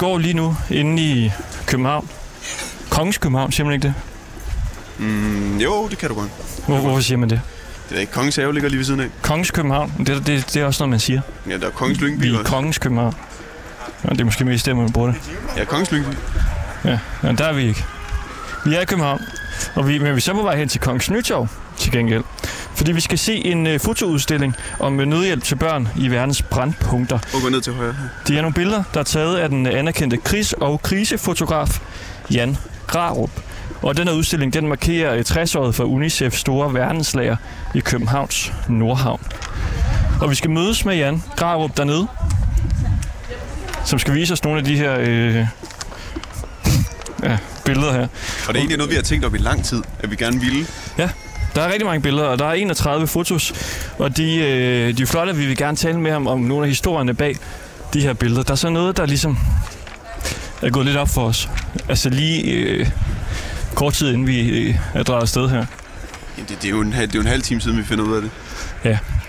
Går lige nu inde i København. Kongens København, siger man ikke det? Mm, jo, det kan du godt. Hvor, hvorfor siger man det? Det er ikke Kongens Have ligger lige ved siden af. Kongens København, det, det, det er også noget, man siger. Ja, der er Kongens Lyngby Vi er også. Kongens København. Ja, det er måske mest der, man bruger det. Ja, Kongens Lyngby. Ja, men der er vi ikke. Vi er i København, og vi, men vi er så på vej hen til Kongens Nytorv til gengæld. Fordi vi skal se en uh, fotoudstilling om uh, nødhjælp til børn i verdens brandpunkter. Og gå ned til højre. Det er nogle billeder, der er taget af den anerkendte krigs- og krisefotograf Jan Grarup. Og den her udstilling, den markerer øh, 60-året for UNICEFs store verdenslager i Københavns Nordhavn. Og vi skal mødes med Jan Grarup dernede, som skal vise os nogle af de her øh, ja, billeder her. Og det er egentlig noget, vi har tænkt op i lang tid, at vi gerne ville. Der er rigtig mange billeder, og der er 31 fotos, og de, øh, de er flotte, vi vil gerne tale med ham om nogle af historierne bag de her billeder. Der er så noget, der ligesom er gået lidt op for os. Altså lige øh, kort tid inden vi øh, er drejet afsted her. Ja, det, det, er jo en, halv- det er jo en halv time siden, vi finder ud af det.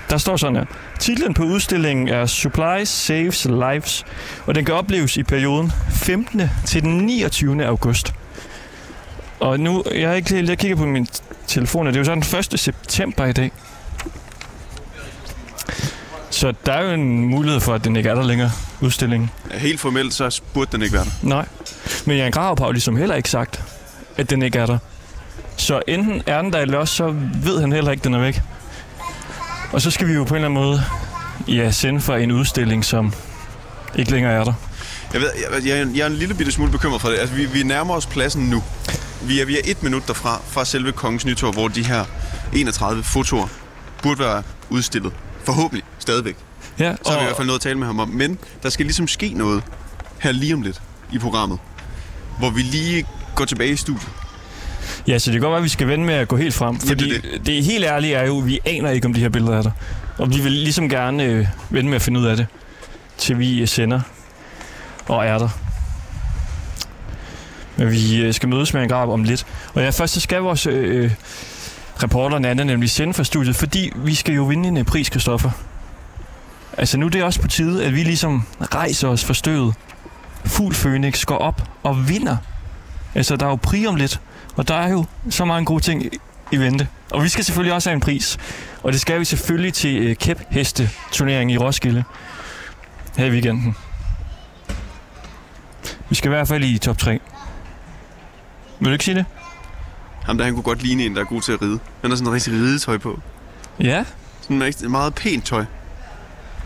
Der står sådan her. Titlen på udstillingen er Supplies Saves Lives, og den kan opleves i perioden 15. til den 29. august. Og nu, jeg har ikke helt, jeg kigger på min telefon, og det er jo så den 1. september i dag. Så der er jo en mulighed for, at den ikke er der længere, udstillingen. Helt formelt, så burde den ikke være der. Nej. Men Jan Grarup har jo ligesom heller ikke sagt, at den ikke er der. Så enten er den der, eller også så ved han heller ikke, at den er væk. Og så skal vi jo på en eller anden måde ja, sende for en udstilling, som ikke længere er der. Jeg, ved, jeg, jeg, jeg er en lille bitte smule bekymret for det. Altså, vi, vi nærmer os pladsen nu. Vi er, vi er et minut derfra, fra selve Kongens Nytorv, hvor de her 31 fotoer burde være udstillet. Forhåbentlig stadigvæk. Ja, Så har vi i hvert fald noget at tale med ham om. Men der skal ligesom ske noget her lige om lidt i programmet. Hvor vi lige går tilbage i studiet. Ja, så det kan godt være, at vi skal vende med at gå helt frem. Fordi det det, det helt ærlige er jo, at vi aner ikke, om de her billeder er der. Og vi vil ligesom gerne øh, vende med at finde ud af det, til vi sender og er der. Men vi øh, skal mødes med en grab om lidt. Og ja, først så skal vores øh, øh reporter Nana nemlig sende fra studiet, fordi vi skal jo vinde en øh, pris, Christoffer. Altså nu er det også på tide, at vi ligesom rejser os for støvet. Fugl Phoenix går op og vinder. Altså, der er jo pri om lidt. Og der er jo så mange gode ting i- i vente. Og vi skal selvfølgelig også have en pris. Og det skal vi selvfølgelig til øh, kæpheste-turneringen i Roskilde her i weekenden. Vi skal i hvert fald i top 3. Vil du ikke sige det? Ham der, han kunne godt ligne en, der er god til at ride. Han har sådan en rigtig ridetøj på. Ja. Sådan en rigtig, meget pænt tøj.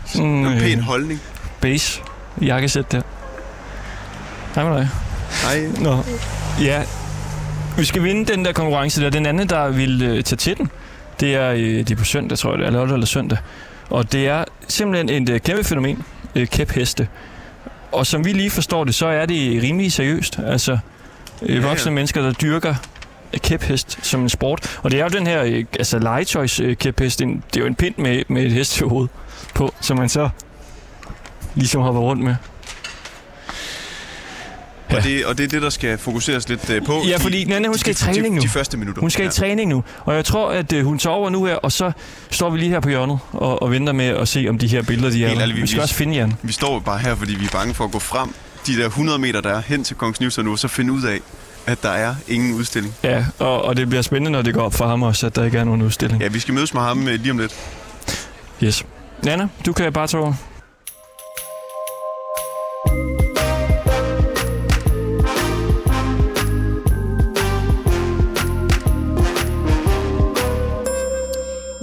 Sådan En pæn øh, holdning. base jakkesæt der. Hej med dig. Nej, Nå. Ja. Vi skal vinde den der konkurrence der. Den anden, der vil øh, tage til den, det er, øh, det er på søndag, tror jeg, det er lørdag eller søndag. Og det er simpelthen et øh, kæmpe fænomen, øh, kæpheste. Og som vi lige forstår det, så er det rimelig seriøst. Altså, øh, Ja, voksne ja. mennesker, der dyrker øh, kæphest som en sport. Og det er jo den her øh, altså, legetøjs øh, kæphest. Det er jo en pind med, med et hestehoved på, som man så ligesom hopper rundt med. og, det, og det er det, der skal fokuseres lidt øh, på. Ja, de- fordi Nanne, hun de- skal i de- træning de, nu. De første minutter. Hun skal ja. i træning nu, og jeg tror, at øh, hun tager over nu her, og så står vi lige her på hjørnet og, og venter med at se, om de her billeder, de er Helt der. ærligt, vi- Vi skal vi- også finde Jan. Vi står bare her, fordi vi er bange for at gå frem de der 100 meter, der er hen til Kongens Nytorv nu, og så finde ud af, at der er ingen udstilling. Ja, og, og det bliver spændende, når det går op for ham også, at der ikke er nogen udstilling. Ja, vi skal mødes med ham øh, lige om lidt. Yes. Nana, du kan bare tage over.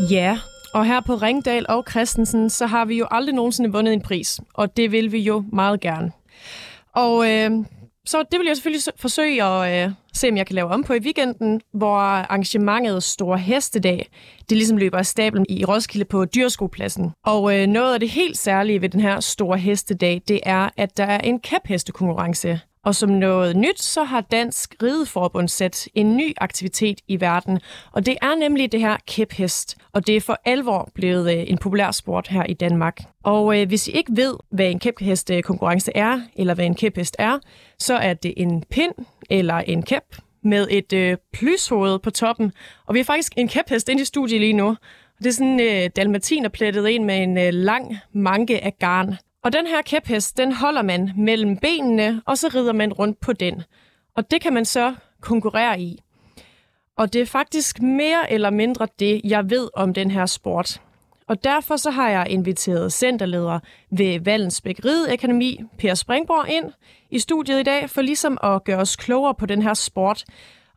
Ja, og her på Ringdal og Christensen, så har vi jo aldrig nogensinde vundet en pris, og det vil vi jo meget gerne. Og øh, så det vil jeg selvfølgelig forsøge at øh, se, om jeg kan lave om på i weekenden, hvor arrangementet Store Hestedag, det ligesom løber af stablen i Roskilde på Dyrskopladsen. Og øh, noget af det helt særlige ved den her Store Hestedag, det er, at der er en kæphestekonkurrence. Og som noget nyt, så har Dansk Rideforbund sat en ny aktivitet i verden, og det er nemlig det her kæphest. Og det er for alvor blevet øh, en populær sport her i Danmark. Og øh, hvis I ikke ved, hvad en kæphestekonkurrence øh, er, eller hvad en kæphest er, så er det en pind eller en kæp med et øh, plyshoved på toppen. Og vi har faktisk en kæphest inde i studiet lige nu. Det er sådan øh, dalmatiner plettet ind med en øh, lang manke af garn. Og den her kæphest, den holder man mellem benene, og så rider man rundt på den. Og det kan man så konkurrere i. Og det er faktisk mere eller mindre det, jeg ved om den her sport. Og derfor så har jeg inviteret centerleder ved Vallensbæk Akademi, Per Springborg, ind i studiet i dag, for ligesom at gøre os klogere på den her sport,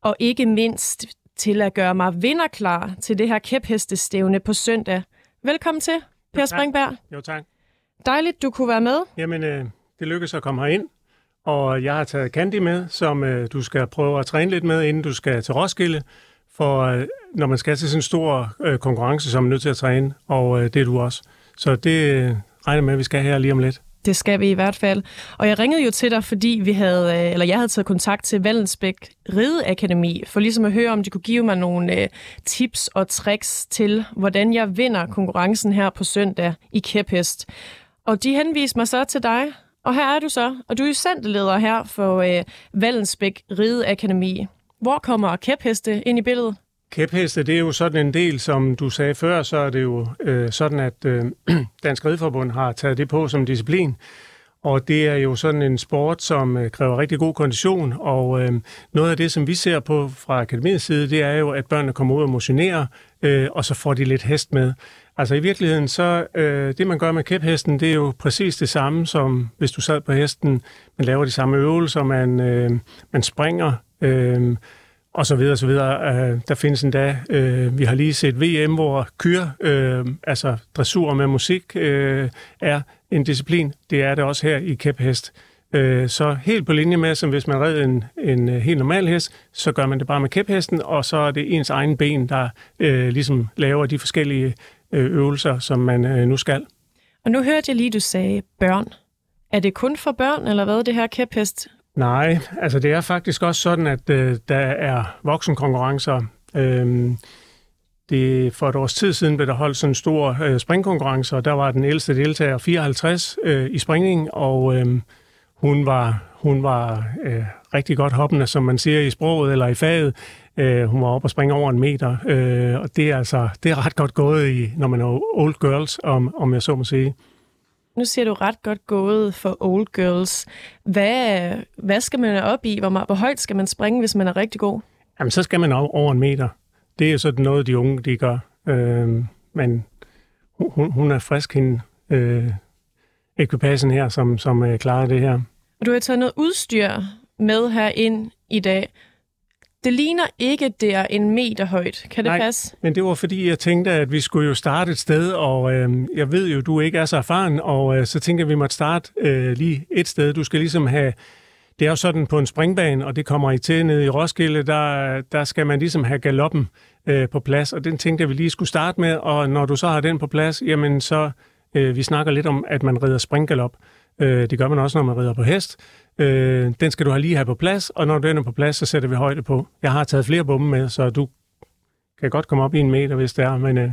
og ikke mindst til at gøre mig vinderklar til det her kæphestestævne på søndag. Velkommen til, Per jo, Springberg. Jo, tak. Dejligt, du kunne være med. Jamen, øh, det lykkedes at komme herind, og jeg har taget Candy med, som øh, du skal prøve at træne lidt med, inden du skal til Roskilde. For øh, når man skal til sådan en stor øh, konkurrence, så er man nødt til at træne, og øh, det er du også. Så det øh, regner med, at vi skal her lige om lidt. Det skal vi i hvert fald. Og jeg ringede jo til dig, fordi vi havde, øh, eller jeg havde taget kontakt til Vallensbæk Rideakademi, for ligesom at høre, om de kunne give mig nogle øh, tips og tricks til, hvordan jeg vinder konkurrencen her på søndag i kæphest. Og de henviste mig så til dig, og her er du så, og du er centerleder her for øh, Vallensbæk Rideakademi. Hvor kommer kæpheste ind i billedet? Kæpheste, det er jo sådan en del, som du sagde før, så er det jo øh, sådan, at øh, Dansk Rideforbund har taget det på som disciplin. Og det er jo sådan en sport, som øh, kræver rigtig god kondition, og øh, noget af det, som vi ser på fra akademiets side, det er jo, at børnene kommer ud og motionerer, øh, og så får de lidt hest med. Altså i virkeligheden, så øh, det man gør med kæphesten, det er jo præcis det samme, som hvis du sad på hesten. Man laver de samme øvelser, man, øh, man springer, øh, og så videre, og så videre. Øh, der findes endda, øh, vi har lige set VM, hvor kyr, øh, altså dressur med musik, øh, er en disciplin. Det er det også her i kæphest. Øh, så helt på linje med, som hvis man redder en, en øh, helt normal hest, så gør man det bare med kæphesten, og så er det ens egen ben, der øh, ligesom laver de forskellige øh, øvelser, som man øh, nu skal. Og nu hørte jeg lige, du sagde børn. Er det kun for børn, eller hvad, det her kæphest? Nej, altså det er faktisk også sådan, at øh, der er voksenkonkurrencer. Øhm, det, for et års tid siden blev der holdt sådan en stor øh, springkonkurrence, og der var den ældste deltager 54 øh, i springning, og øh, hun var, hun var øh, rigtig godt hoppende, som man siger i sproget eller i faget. Øh, hun var oppe og springe over en meter, øh, og det er altså det er ret godt gået, i, når man er old girls, om, om jeg så må sige. Nu siger du ret godt gået for old girls. Hvad, hvad skal man op i? Hvor, hvor højt skal man springe, hvis man er rigtig god? Jamen, så skal man over en meter. Det er sådan noget, de unge de gør. Øh, men hun, hun er frisk, hende øh, ekvipagen her, som, som øh, klarer det her. Og du har taget noget udstyr med her ind i dag. Det ligner ikke, det er en meter højt. Kan det Nej, passe? men det var fordi, jeg tænkte, at vi skulle jo starte et sted, og øh, jeg ved jo, du ikke er så erfaren, og øh, så tænker jeg, at vi måtte starte øh, lige et sted. Du skal ligesom have... Det er jo sådan på en springbane, og det kommer I til nede i Roskilde, der, der skal man ligesom have galoppen øh, på plads, og den tænkte jeg, vi lige skulle starte med, og når du så har den på plads, jamen så... Øh, vi snakker lidt om, at man rider springgalop. Øh, det gør man også, når man rider på hest. Øh, den skal du have lige have på plads, og når den er på plads, så sætter vi højde på. Jeg har taget flere bombe med, så du kan godt komme op i en meter, hvis det er, men... Øh,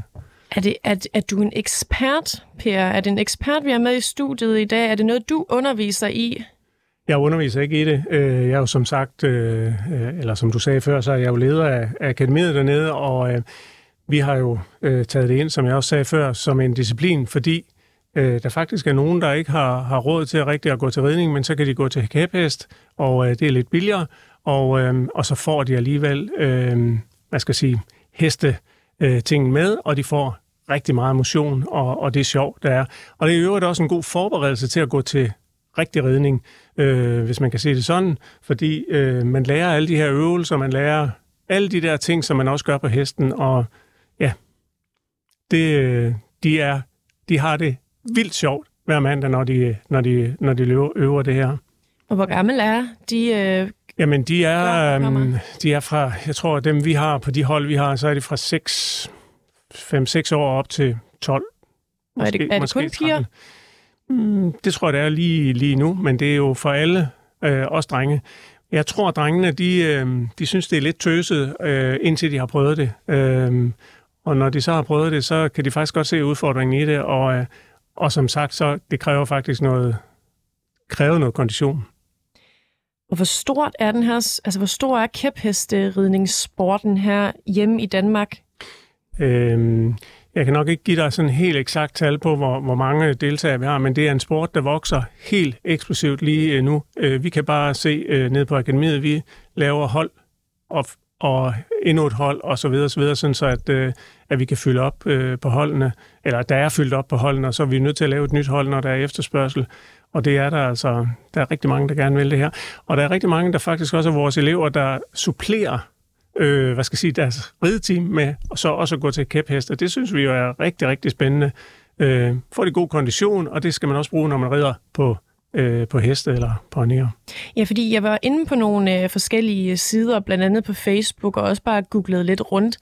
er, det, er, er du en ekspert, Per? Er det en ekspert, vi har med i studiet i dag? Er det noget, du underviser i? Jeg underviser ikke i det. Øh, jeg er jo som sagt, øh, øh, eller som du sagde før, så er jeg jo leder af akademiet dernede, og vi har jo taget det ind, som jeg også sagde før, som en disciplin, fordi øh, der faktisk er nogen, der ikke har, har råd til at rigtig at gå til ridning, men så kan de gå til kæphest, og øh, det er lidt billigere, og, øh, og så får de alligevel, øh, hvad skal jeg sige, heste øh, ting med, og de får rigtig meget motion, og, og det er sjovt, der er. Og det er i øvrigt også en god forberedelse til at gå til rigtig ridning, øh, hvis man kan se det sådan, fordi øh, man lærer alle de her øvelser, man lærer alle de der ting, som man også gør på hesten, og ja, det, øh, de, er, de har det vildt sjovt hver mandag, når de, når de, når de løber, øver det her. Og hvor gammel er de? Øh, Jamen, de er, um, de er fra, jeg tror, dem vi har på de hold, vi har, så er de fra 6, 5-6 år op til 12. Måske, er det, er det kun piger? Mm, det tror jeg, det er lige, lige nu, men det er jo for alle, øh, os drenge. Jeg tror, at drengene, de, øh, de synes, det er lidt tøset, øh, indtil de har prøvet det. Øh, og når de så har prøvet det, så kan de faktisk godt se udfordringen i det, og, øh, og som sagt, så det kræver faktisk noget, kræver noget kondition. Og hvor stort er den her, altså hvor stor er kæphesteridningssporten her hjemme i Danmark? Øhm, Jeg kan nok ikke give dig sådan helt eksakt tal på, hvor, hvor mange deltagere vi har, men det er en sport, der vokser helt eksplosivt lige øh, nu. Øh, vi kan bare se øh, ned på akademiet, vi laver hold og, og endnu et hold og så videre, så videre sådan så at, øh, at vi kan fylde op øh, på holdene, eller der er fyldt op på holdene, og så er vi nødt til at lave et nyt hold, når der er efterspørgsel. Og det er der altså, der er rigtig mange, der gerne vil det her. Og der er rigtig mange, der faktisk også er vores elever, der supplerer øh, hvad skal jeg sige, deres rideteam med, og så også at gå til kæpheste. Det synes vi jo er rigtig, rigtig spændende. Øh, får det god kondition, og det skal man også bruge, når man rider på øh, på heste eller ponyer. Ja, fordi jeg var inde på nogle øh, forskellige sider, blandt andet på Facebook, og også bare googlet lidt rundt.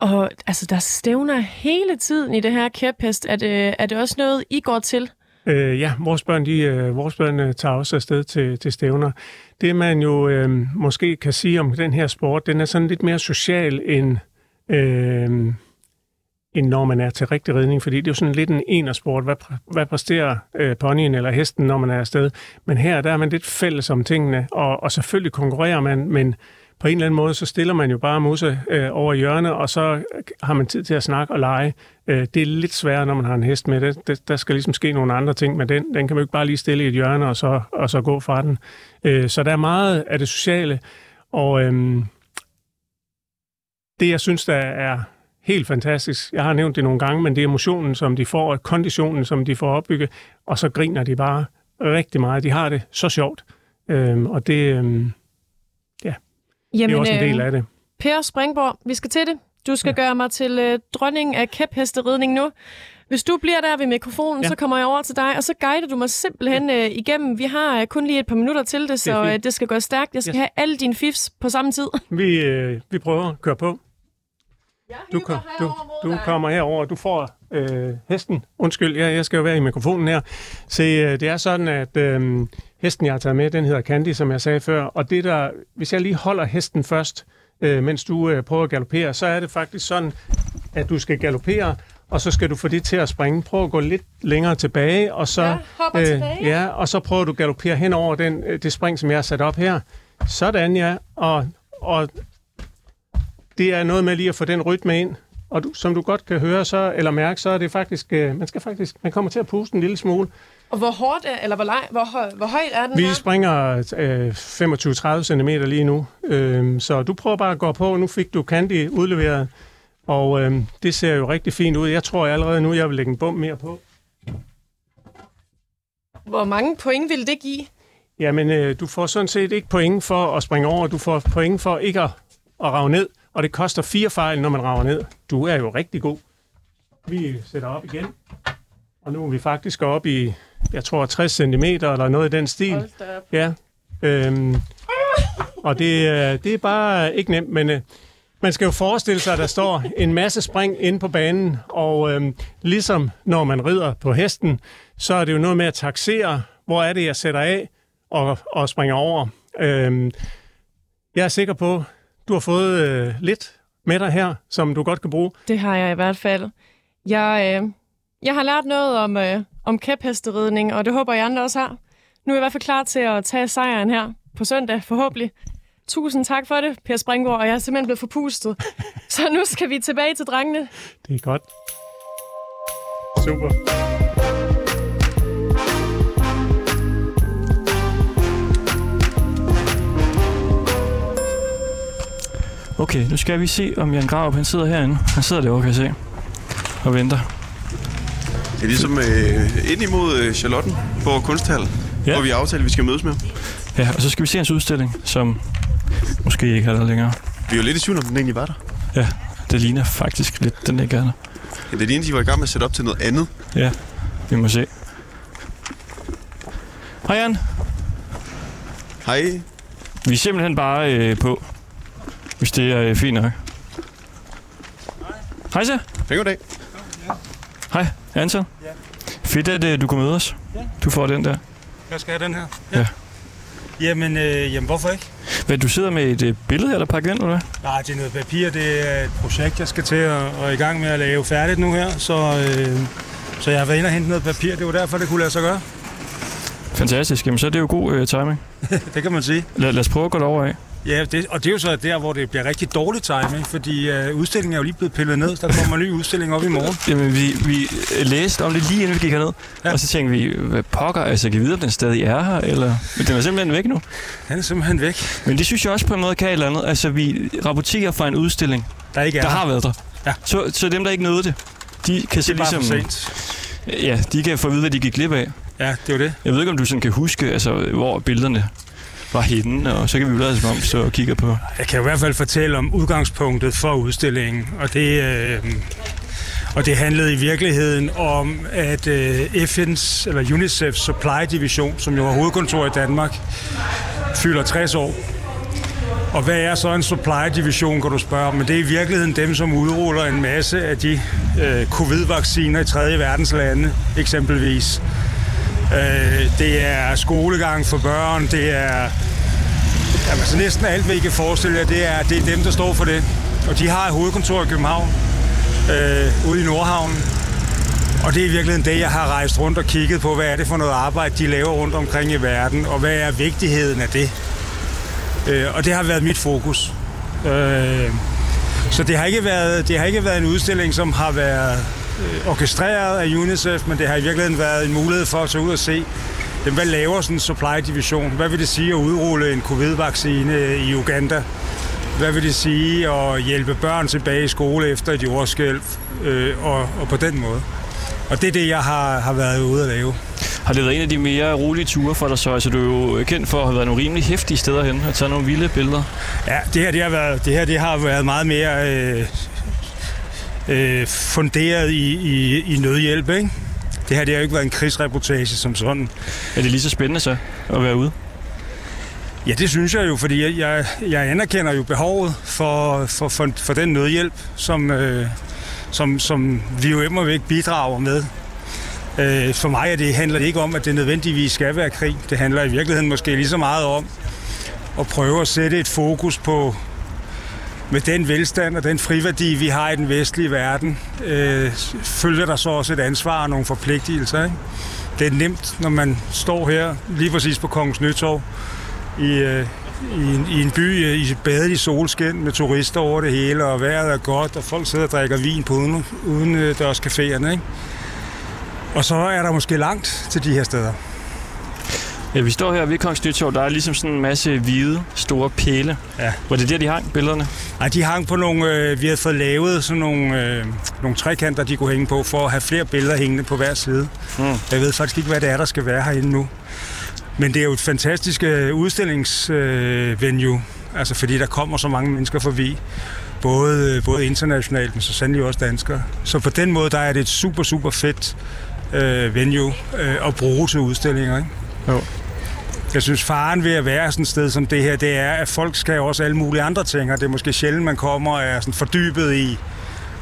Og altså, der stævner hele tiden i det her kæphest. Er det, er det også noget, I går til? Øh, ja, vores børn, de, øh, vores børn øh, tager også afsted til, til stævner. Det man jo øh, måske kan sige om den her sport, den er sådan lidt mere social end, øh, end når man er til rigtig ridning, fordi det er jo sådan lidt en enersport. Hvad, hvad præsterer øh, ponyen eller hesten, når man er afsted? Men her der er man lidt fælles om tingene, og, og selvfølgelig konkurrerer man, men på en eller anden måde, så stiller man jo bare Musse øh, over hjørnet, og så øh, har man tid til at snakke og lege. Øh, det er lidt sværere, når man har en hest med det. det. Der skal ligesom ske nogle andre ting med den. Den kan man jo ikke bare lige stille i et hjørne og så, og så gå fra den. Øh, så der er meget af det sociale, og øh, det, jeg synes, der er helt fantastisk. Jeg har nævnt det nogle gange, men det er emotionen, som de får, konditionen, som de får opbygget, og så griner de bare rigtig meget. De har det så sjovt, øh, og det... Øh, Jamen, det er også en del øh, af det. Per Springborg, vi skal til det. Du skal ja. gøre mig til øh, dronning af kæphesteridning nu. Hvis du bliver der ved mikrofonen, ja. så kommer jeg over til dig, og så guider du mig simpelthen øh, igennem. Vi har øh, kun lige et par minutter til det, så det, øh, det skal gå stærkt. Jeg skal yes. have alle dine fifs på samme tid. Vi, øh, vi prøver at køre på. Du, kom, du, du kommer herover, du får øh, hesten. Undskyld, jeg, jeg skal jo være i mikrofonen her. Se, øh, det er sådan, at øh, hesten, jeg har taget med, den hedder Candy, som jeg sagde før. Og det der, hvis jeg lige holder hesten først, øh, mens du øh, prøver at galopere, så er det faktisk sådan, at du skal galopere, og så skal du få det til at springe. Prøv at gå lidt længere tilbage, og så, ja, øh, tilbage. Ja, og så prøver du at galopere hen over den, øh, det spring, som jeg har sat op her. Sådan, ja. Og, og det er noget med lige at få den rytme ind. Og du, som du godt kan høre så, eller mærke, så er det faktisk, øh, man skal faktisk, man kommer til at puste en lille smule. Og hvor hårdt er, eller hvor, leg, hvor, høj, hvor højt er den Vi her? springer øh, 25-30 cm lige nu, øh, så du prøver bare at gå på. Nu fik du Candy udleveret, og øh, det ser jo rigtig fint ud. Jeg tror jeg allerede nu, jeg vil lægge en bum mere på. Hvor mange point vil det give? Jamen, øh, du får sådan set ikke point for at springe over. Du får point for ikke at, at rave ned, og det koster fire fejl, når man rager ned. Du er jo rigtig god. Vi sætter op igen, og nu er vi faktisk oppe i jeg tror, 60 cm eller noget i den stil. Ja. Øhm, og det, det er bare ikke nemt, men øh, man skal jo forestille sig, at der står en masse spring inde på banen, og øhm, ligesom når man rider på hesten, så er det jo noget med at taxere, hvor er det, jeg sætter af og, og springer over. Øhm, jeg er sikker på, du har fået øh, lidt med dig her, som du godt kan bruge. Det har jeg i hvert fald. Jeg, øh, jeg har lært noget om, øh, om kæphesteridning, og det håber jeg andre også har. Nu er jeg i hvert fald klar til at tage sejren her på søndag, forhåbentlig. Tusind tak for det, Per Springgaard, og jeg er simpelthen blevet forpustet. Så nu skal vi tilbage til drengene. Det er godt. Super. Okay, nu skal vi se, om Jan Grav han sidder herinde. Han sidder derovre, kan jeg se. Og venter. Det er ligesom øh, ind imod øh, Charlotten på Kunsthal, ja. hvor vi aftalte, at vi skal mødes med. Ja, og så skal vi se hans udstilling, som måske ikke er der længere. Vi er jo lidt i tvivl om, den egentlig var der. Ja, det ligner faktisk lidt, den ikke er der. Ja, det ligner, de var i gang med at sætte op til noget andet. Ja, vi må se. Hej Jan. Hej. Vi er simpelthen bare øh, på, hvis det er øh, fint nok. Hej. Hej så. Pæn goddag. Hej, Anton. Ja. Fedt, at øh, du kunne møde os. Ja. Du får den der. Jeg skal have den her. Ja. ja. Jamen, øh, jamen, hvorfor ikke? Hvad, du sidder med et øh, billede eller pakket ind, eller hvad? Nej, det er noget papir. Det er et projekt, jeg skal til at, at i gang med at lave færdigt nu her. Så, øh, så jeg har været inde og hente noget papir. Det var derfor, det kunne lade sig gøre. Fantastisk. Jamen, så er det jo god øh, timing. det kan man sige. Lad, lad os prøve at gå derover af. Ja, det, og det er jo så der, hvor det bliver rigtig dårlig timing, fordi øh, udstillingen er jo lige blevet pillet ned. Der kommer en ny udstilling op i morgen. Jamen, vi, vi læste om det lige inden vi gik herned, ja. Og så tænkte vi, hvad pokker, altså kan vi vide, om den stadig er her, eller... Men den er simpelthen væk nu. Han er simpelthen væk. Men det synes jeg også på en måde kan et eller andet. Altså, vi rapporterer fra en udstilling, Der ikke er der har været der. Ja. Så, så dem, der ikke nåede det, de kan så Det bare ligesom... sent. Ja, de kan få at vide, hvad de gik glip af. Ja, det er jo det. Jeg ved ikke, om du sådan kan huske, altså, hvor billederne fra hende, og så kan vi jo lade som om, så kigger på... Jeg kan i hvert fald fortælle om udgangspunktet for udstillingen, og det, øh, og det handlede i virkeligheden om, at øh, FN's, eller UNICEF's Supply Division, som jo har hovedkontor i Danmark, fylder 60 år. Og hvad er så en supply division, kan du spørge om? Men det er i virkeligheden dem, som udruller en masse af de øh, covid-vacciner i tredje verdens lande, eksempelvis. Øh, det er skolegang for børn, det er Jamen, så altså næsten alt, hvad I kan forestille jer, det er, det er dem, der står for det. Og de har et hovedkontor i København, øh, ude i Nordhavnen. Og det er virkelig en det, jeg har rejst rundt og kigget på, hvad er det for noget arbejde, de laver rundt omkring i verden, og hvad er vigtigheden af det. Øh, og det har været mit fokus. Øh, så det har, ikke været, det har ikke været en udstilling, som har været øh, orkestreret af UNICEF, men det har i virkeligheden været en mulighed for at tage ud og se, jamen, hvad laver sådan en supply division? Hvad vil det sige at udrulle en covid-vaccine i Uganda? Hvad vil det sige at hjælpe børn tilbage i skole efter et jordskælv? Øh, og, og på den måde. Og det er det, jeg har, har været ude at lave. Har det været en af de mere rolige ture for dig så? Altså, du er jo kendt for at have været nogle rimelig hæftige steder hen og tage nogle vilde billeder. Ja, det her, det har været, det her, det har været meget mere øh, øh, funderet i, i, i nødhjælp, ikke? Det her, det har jo ikke været en krigsreportage som sådan. Er det lige så spændende så at være ude? Ja, det synes jeg jo, fordi jeg, jeg, jeg anerkender jo behovet for, for, for, for den nødhjælp, som, øh, som, som vi jo immer væk bidrager med. Øh, for mig er det, handler det ikke om, at det nødvendigvis skal være krig. Det handler i virkeligheden måske lige så meget om at prøve at sætte et fokus på, med den velstand og den friværdi, vi har i den vestlige verden, øh, følger der så også et ansvar og nogle forpligtelser. Ikke? Det er nemt, når man står her lige præcis på Kongens Nytorv, i, øh, i, en, i en by øh, i badet i solskin med turister over det hele, og vejret er godt, og folk sidder og drikker vin på uden, uden øh, dørscaféerne. Ikke? Og så er der måske langt til de her steder. Ja, vi står her ved Kongens Nytorv. Der er ligesom sådan en masse hvide, store pæle. Ja. Var det der, de hang billederne? Nej, de hang på nogle, øh, vi havde fået lavet sådan nogle, øh, nogle trekanter, de kunne hænge på, for at have flere billeder hængende på hver side. Mm. Jeg ved faktisk ikke, hvad det er, der skal være herinde nu. Men det er jo et fantastisk øh, udstillingsvenue, altså fordi der kommer så mange mennesker forbi. Både, øh, både internationalt, men så sandelig også danskere. Så på den måde, der er det et super, super fedt øh, venue øh, at bruge til udstillinger. Ikke? Jo. Jeg synes, faren ved at være sådan et sted som det her, det er, at folk skal også alle mulige andre ting, og det er måske sjældent, man kommer og er sådan fordybet i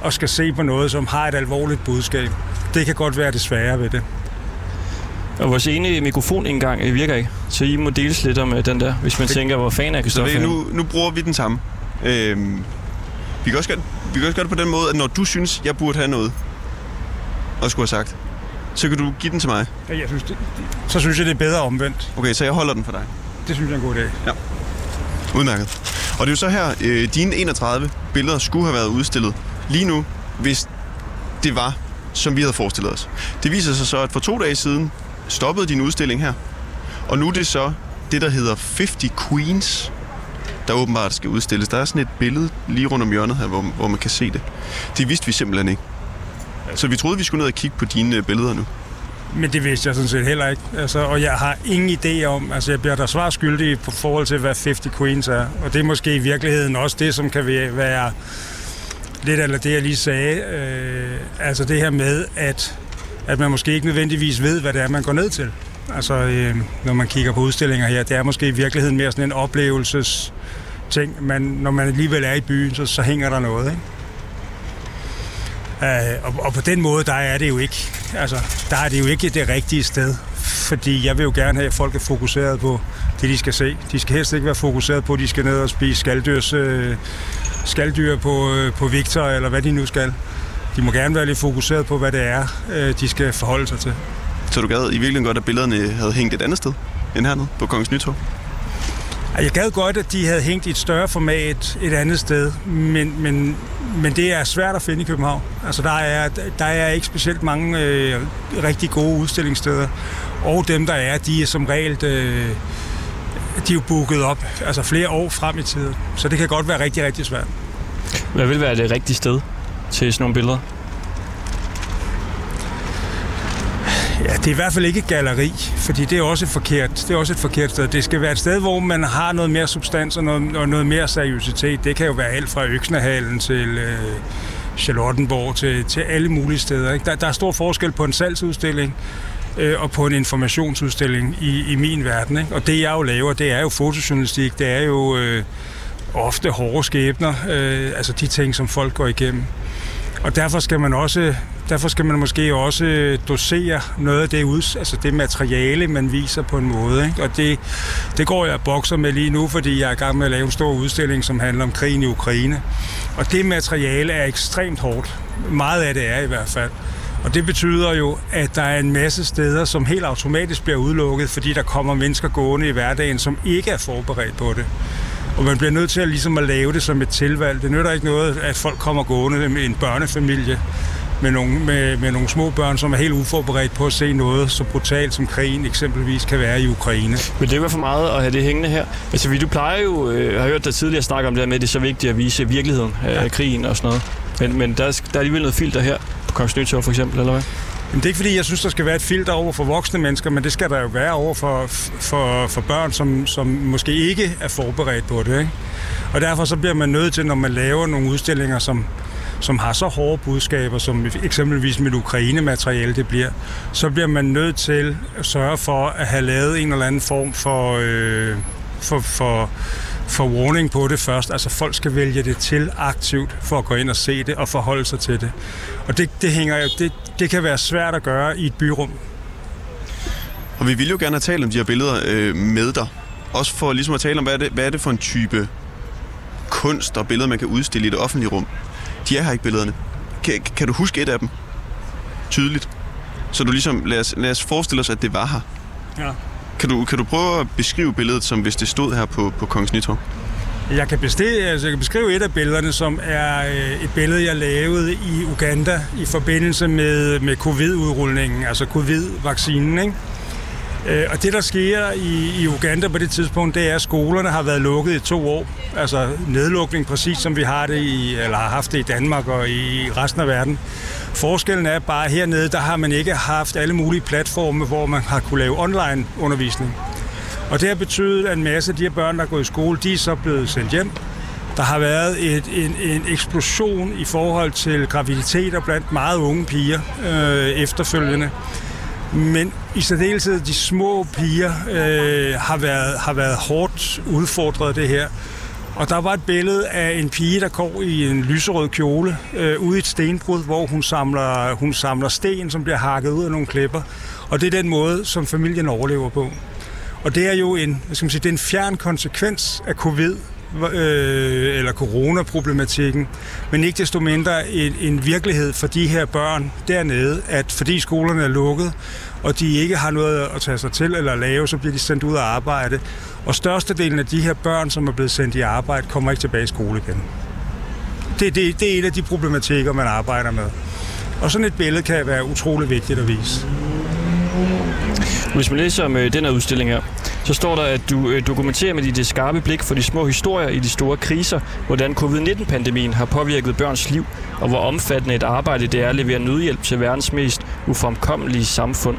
og skal se på noget, som har et alvorligt budskab. Det kan godt være det svære ved det. Og vores ene mikrofon engang øh, virker ikke, så I må deles lidt om øh, den der, hvis man Det- tænker, hvor fan er Så Kristoffer. ved, I, nu, nu bruger vi den samme. Øhm, vi, kan også gøre, vi kan også gøre det på den måde, at når du synes, jeg burde have noget, og skulle have sagt, så kan du give den til mig. Ja, jeg synes, det, så synes jeg, det er bedre omvendt. Okay, så jeg holder den for dig. Det synes jeg er en god idé. Udmærket. Og det er jo så her, øh, dine 31 billeder skulle have været udstillet lige nu, hvis det var, som vi havde forestillet os. Det viser sig så, at for to dage siden stoppede din udstilling her. Og nu er det så det, der hedder 50 Queens, der åbenbart skal udstilles. Der er sådan et billede lige rundt om hjørnet her, hvor, hvor man kan se det. Det vidste vi simpelthen ikke. Så vi troede, vi skulle ned og kigge på dine øh, billeder nu. Men det vidste jeg sådan set heller ikke. Altså, og jeg har ingen idé om, altså jeg bliver der svar skyldig på forhold til, hvad 50 Queens er. Og det er måske i virkeligheden også det, som kan være- være lidt eller det, jeg lige sagde. Øh, altså det her med, at, at man måske ikke nødvendigvis ved, hvad det er, man går ned til. Altså øh, når man kigger på udstillinger her, det er måske i virkeligheden mere sådan en oplevelses ting. Men når man alligevel er i byen, så, så hænger der noget, ikke? Øh, og, og på den måde, der er det jo ikke, altså, der er det jo ikke det rigtige sted. Fordi jeg vil jo gerne have, at folk er fokuseret på det, de skal se. De skal helst ikke være fokuseret på, at de skal ned og spise skalddyrs, øh, skalddyr på, øh, på Victor, eller hvad de nu skal. De må gerne være lidt fokuseret på, hvad det er, øh, de skal forholde sig til. Så du gad i virkeligheden godt, at billederne havde hængt et andet sted end hernede på Kongens Nytorv? Jeg gad godt, at de havde hængt i et større format et andet sted, men, men, men det er svært at finde i København. Altså, der er, der er ikke specielt mange øh, rigtig gode udstillingssteder, og dem, der er, de er som regel... Øh, de er jo booket op altså flere år frem i tiden, så det kan godt være rigtig, rigtig svært. Hvad vil være det rigtige sted til sådan nogle billeder? Det er i hvert fald ikke et galleri, fordi det er også et forkert, det er også et forkert sted. Det skal være et sted, hvor man har noget mere substans og noget, og noget mere seriøsitet. Det kan jo være alt fra Øksnehallen til øh, Charlottenborg til, til alle mulige steder. Ikke? Der, der er stor forskel på en salgsudstilling øh, og på en informationsudstilling i, i min verden. Ikke? Og det jeg jo laver, det er jo fotojournalistik, det er jo øh, ofte hårde skæbner, øh, altså de ting, som folk går igennem. Og derfor skal man også derfor skal man måske også øh, dosere noget af det, ud, altså det materiale, man viser på en måde. Ikke? Og det, det går jeg bokser med lige nu, fordi jeg er i gang med at lave en stor udstilling, som handler om krigen i Ukraine. Og det materiale er ekstremt hårdt. Meget af det er i hvert fald. Og det betyder jo, at der er en masse steder, som helt automatisk bliver udelukket, fordi der kommer mennesker gående i hverdagen, som ikke er forberedt på det. Og man bliver nødt til at, ligesom at lave det som et tilvalg. Det nytter ikke noget, at folk kommer gående med en børnefamilie med nogle, med, med nogle små børn, som er helt uforberedt på at se noget så brutalt som krigen eksempelvis kan være i Ukraine. Men det var for meget at have det hængende her. Altså, vi, du plejer jo, øh, har hørt dig tidligere snakke om det her med, at det er så vigtigt at vise virkeligheden af ja. krigen og sådan noget. Men, men der, er, der er alligevel noget filter her på Kongens Nytorv for eksempel, eller hvad? Men det er ikke fordi, jeg synes, der skal være et filter over for voksne mennesker, men det skal der jo være over for, for, for børn, som, som måske ikke er forberedt på det. Ikke? Og derfor så bliver man nødt til, når man laver nogle udstillinger, som, som har så hårde budskaber, som eksempelvis med Ukraine-materiale det bliver, så bliver man nødt til at sørge for at have lavet en eller anden form for, øh, for, for, for warning på det først. Altså folk skal vælge det til aktivt for at gå ind og se det og forholde sig til det. Og det, det, hænger, det, det kan være svært at gøre i et byrum. Og vi vil jo gerne have talt om de her billeder øh, med dig. Også for ligesom at tale om, hvad er, det, hvad er det for en type kunst og billeder, man kan udstille i det offentlige rum. De er her ikke billederne. Kan, kan du huske et af dem? Tydeligt. Så du ligesom, lad os, lad os forestille os, at det var her. Ja. Kan du, kan du prøve at beskrive billedet, som hvis det stod her på, på Kongens Nytorv? Jeg kan, beskrive, altså jeg kan beskrive et af billederne, som er øh, et billede, jeg lavede i Uganda i forbindelse med, med covid-udrulningen, altså covid-vaccinen. Ikke? Øh, og det, der sker i, i Uganda på det tidspunkt, det er, at skolerne har været lukket i to år. Altså nedlukning, præcis som vi har det i, eller har haft det i Danmark og i resten af verden. Forskellen er bare, at hernede, der har man ikke haft alle mulige platforme, hvor man har kunne lave online undervisning. Og det har betydet, at en masse af de her børn, der er gået i skole, de er så blevet sendt hjem. Der har været et, en, en eksplosion i forhold til graviditeter blandt meget unge piger øh, efterfølgende. Men i særdeleshed de små piger øh, har, været, har været hårdt udfordret af det her. Og der var et billede af en pige, der går i en lyserød kjole øh, ude i et stenbrud, hvor hun samler, hun samler sten, som bliver hakket ud af nogle klipper. Og det er den måde, som familien overlever på. Og det er jo en, hvad skal man sige, det er en fjern konsekvens af covid, øh, eller coronaproblematikken, men ikke desto mindre en, en virkelighed for de her børn dernede, at fordi skolerne er lukket, og de ikke har noget at tage sig til eller lave, så bliver de sendt ud af arbejde. Og størstedelen af de her børn, som er blevet sendt i arbejde, kommer ikke tilbage i skole igen. Det, det, det er en af de problematikker, man arbejder med. Og sådan et billede kan være utrolig vigtigt at vise. Hvis man læser om øh, den her udstilling her, så står der, at du øh, dokumenterer med dit skarpe blik for de små historier i de store kriser, hvordan covid-19-pandemien har påvirket børns liv, og hvor omfattende et arbejde det er at levere nødhjælp til verdens mest ufremkommelige samfund.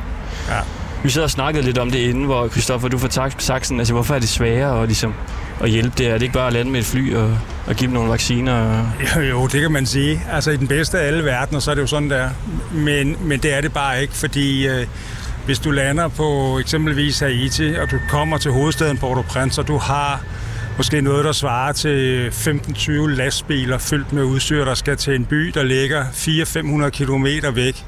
Ja. Vi sad og snakkede lidt om det inden, hvor Christoffer, du får saksen, altså hvorfor er det sværere at, ligesom, at hjælpe det? Er det ikke bare at lande med et fly og, og give dem nogle vacciner? Jo, jo, det kan man sige. Altså i den bedste af alle verdener, så er det jo sådan der. Men, men det er det bare ikke, fordi øh, hvis du lander på eksempelvis Haiti, og du kommer til hovedstaden Port-au-Prince, og du har måske noget, der svarer til 15-20 lastbiler fyldt med udstyr, der skal til en by, der ligger 400-500 km væk,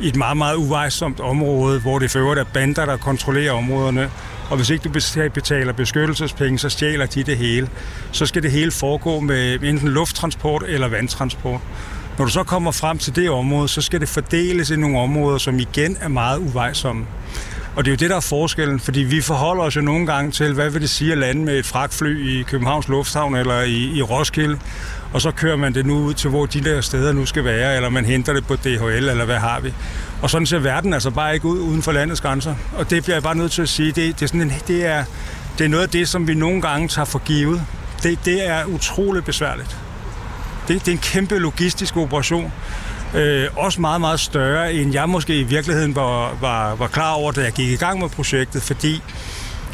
i et meget, meget uvejsomt område, hvor det fører der bander, der kontrollerer områderne. Og hvis ikke du betaler beskyttelsespenge, så stjæler de det hele. Så skal det hele foregå med enten lufttransport eller vandtransport. Når du så kommer frem til det område, så skal det fordeles i nogle områder, som igen er meget uvejsomme. Og det er jo det, der er forskellen, fordi vi forholder os jo nogle gange til, hvad vil det sige at lande med et fragtfly i Københavns Lufthavn eller i, i Roskilde, og så kører man det nu ud til, hvor de der steder nu skal være, eller man henter det på DHL, eller hvad har vi. Og sådan ser verden altså bare ikke ud uden for landets grænser. Og det bliver jeg bare nødt til at sige, det, det, er, sådan en, det, er, det er noget af det, som vi nogle gange tager for givet. Det, det er utroligt besværligt. Det, det er en kæmpe logistisk operation. Øh, også meget, meget større, end jeg måske i virkeligheden var, var, var klar over, da jeg gik i gang med projektet, fordi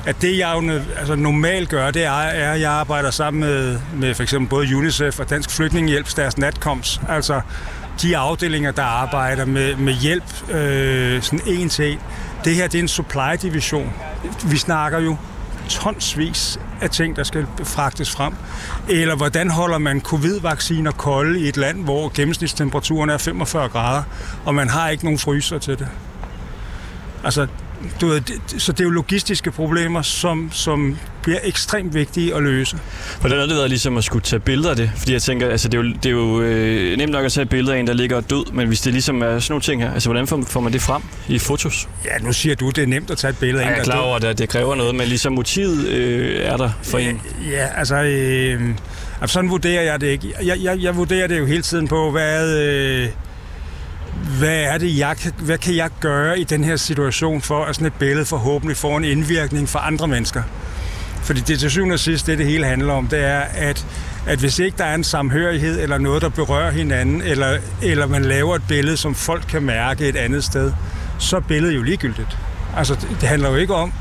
at det, jeg jo altså, normalt gør, det er, er, at jeg arbejder sammen med, med for eksempel både UNICEF og Dansk Flygtningehjælp, deres natkoms, altså de afdelinger, der arbejder med, med hjælp øh, sådan en til en. Det her, det er en supply-division. Vi snakker jo tonsvis af ting, der skal fragtes frem. Eller hvordan holder man covid-vacciner kolde i et land, hvor gennemsnitstemperaturen er 45 grader, og man har ikke nogen fryser til det. Altså, du ved, så det er jo logistiske problemer, som, som bliver ekstremt vigtige at løse. Hvordan har det været ligesom at skulle tage billeder af det? Fordi jeg tænker, altså det er jo, det er jo øh, nemt nok at tage billeder af en, der ligger død, men hvis det ligesom er sådan nogle ting her, altså hvordan får, får man det frem i fotos? Ja, nu siger du, det er nemt at tage et billede af en, der er klar over, at det kræver noget, men ligesom motivet øh, er der for ja, en. Ja, altså... Øh, altså sådan vurderer jeg det ikke. Jeg, jeg, jeg vurderer det jo hele tiden på, hvad... Øh, hvad er det, jeg hvad kan jeg gøre i den her situation for, at sådan et billede forhåbentlig får en indvirkning for andre mennesker? Fordi det til syvende og sidst, det det hele handler om, det er, at, at hvis ikke der er en samhørighed eller noget, der berører hinanden, eller, eller man laver et billede, som folk kan mærke et andet sted, så er billedet jo ligegyldigt. Altså, det handler jo ikke om,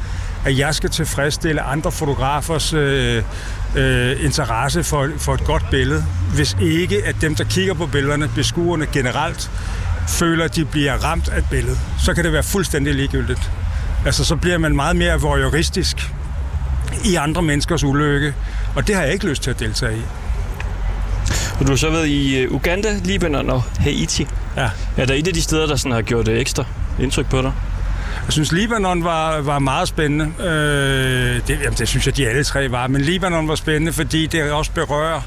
at jeg skal tilfredsstille andre fotografers øh, øh, interesse for, for et godt billede, hvis ikke at dem, der kigger på billederne, beskuerne generelt, føler, at de bliver ramt af et billede, så kan det være fuldstændig ligegyldigt. Altså, så bliver man meget mere voyeuristisk i andre menneskers ulykke, og det har jeg ikke lyst til at deltage i. Og du har så været i øh, Uganda, Libanon og Haiti. Ja. Er der et af de steder, der sådan har gjort det ekstra indtryk på dig? Jeg synes, Libanon var, var meget spændende. Øh, det, jamen, det synes jeg, de alle tre var. Men Libanon var spændende, fordi det også berører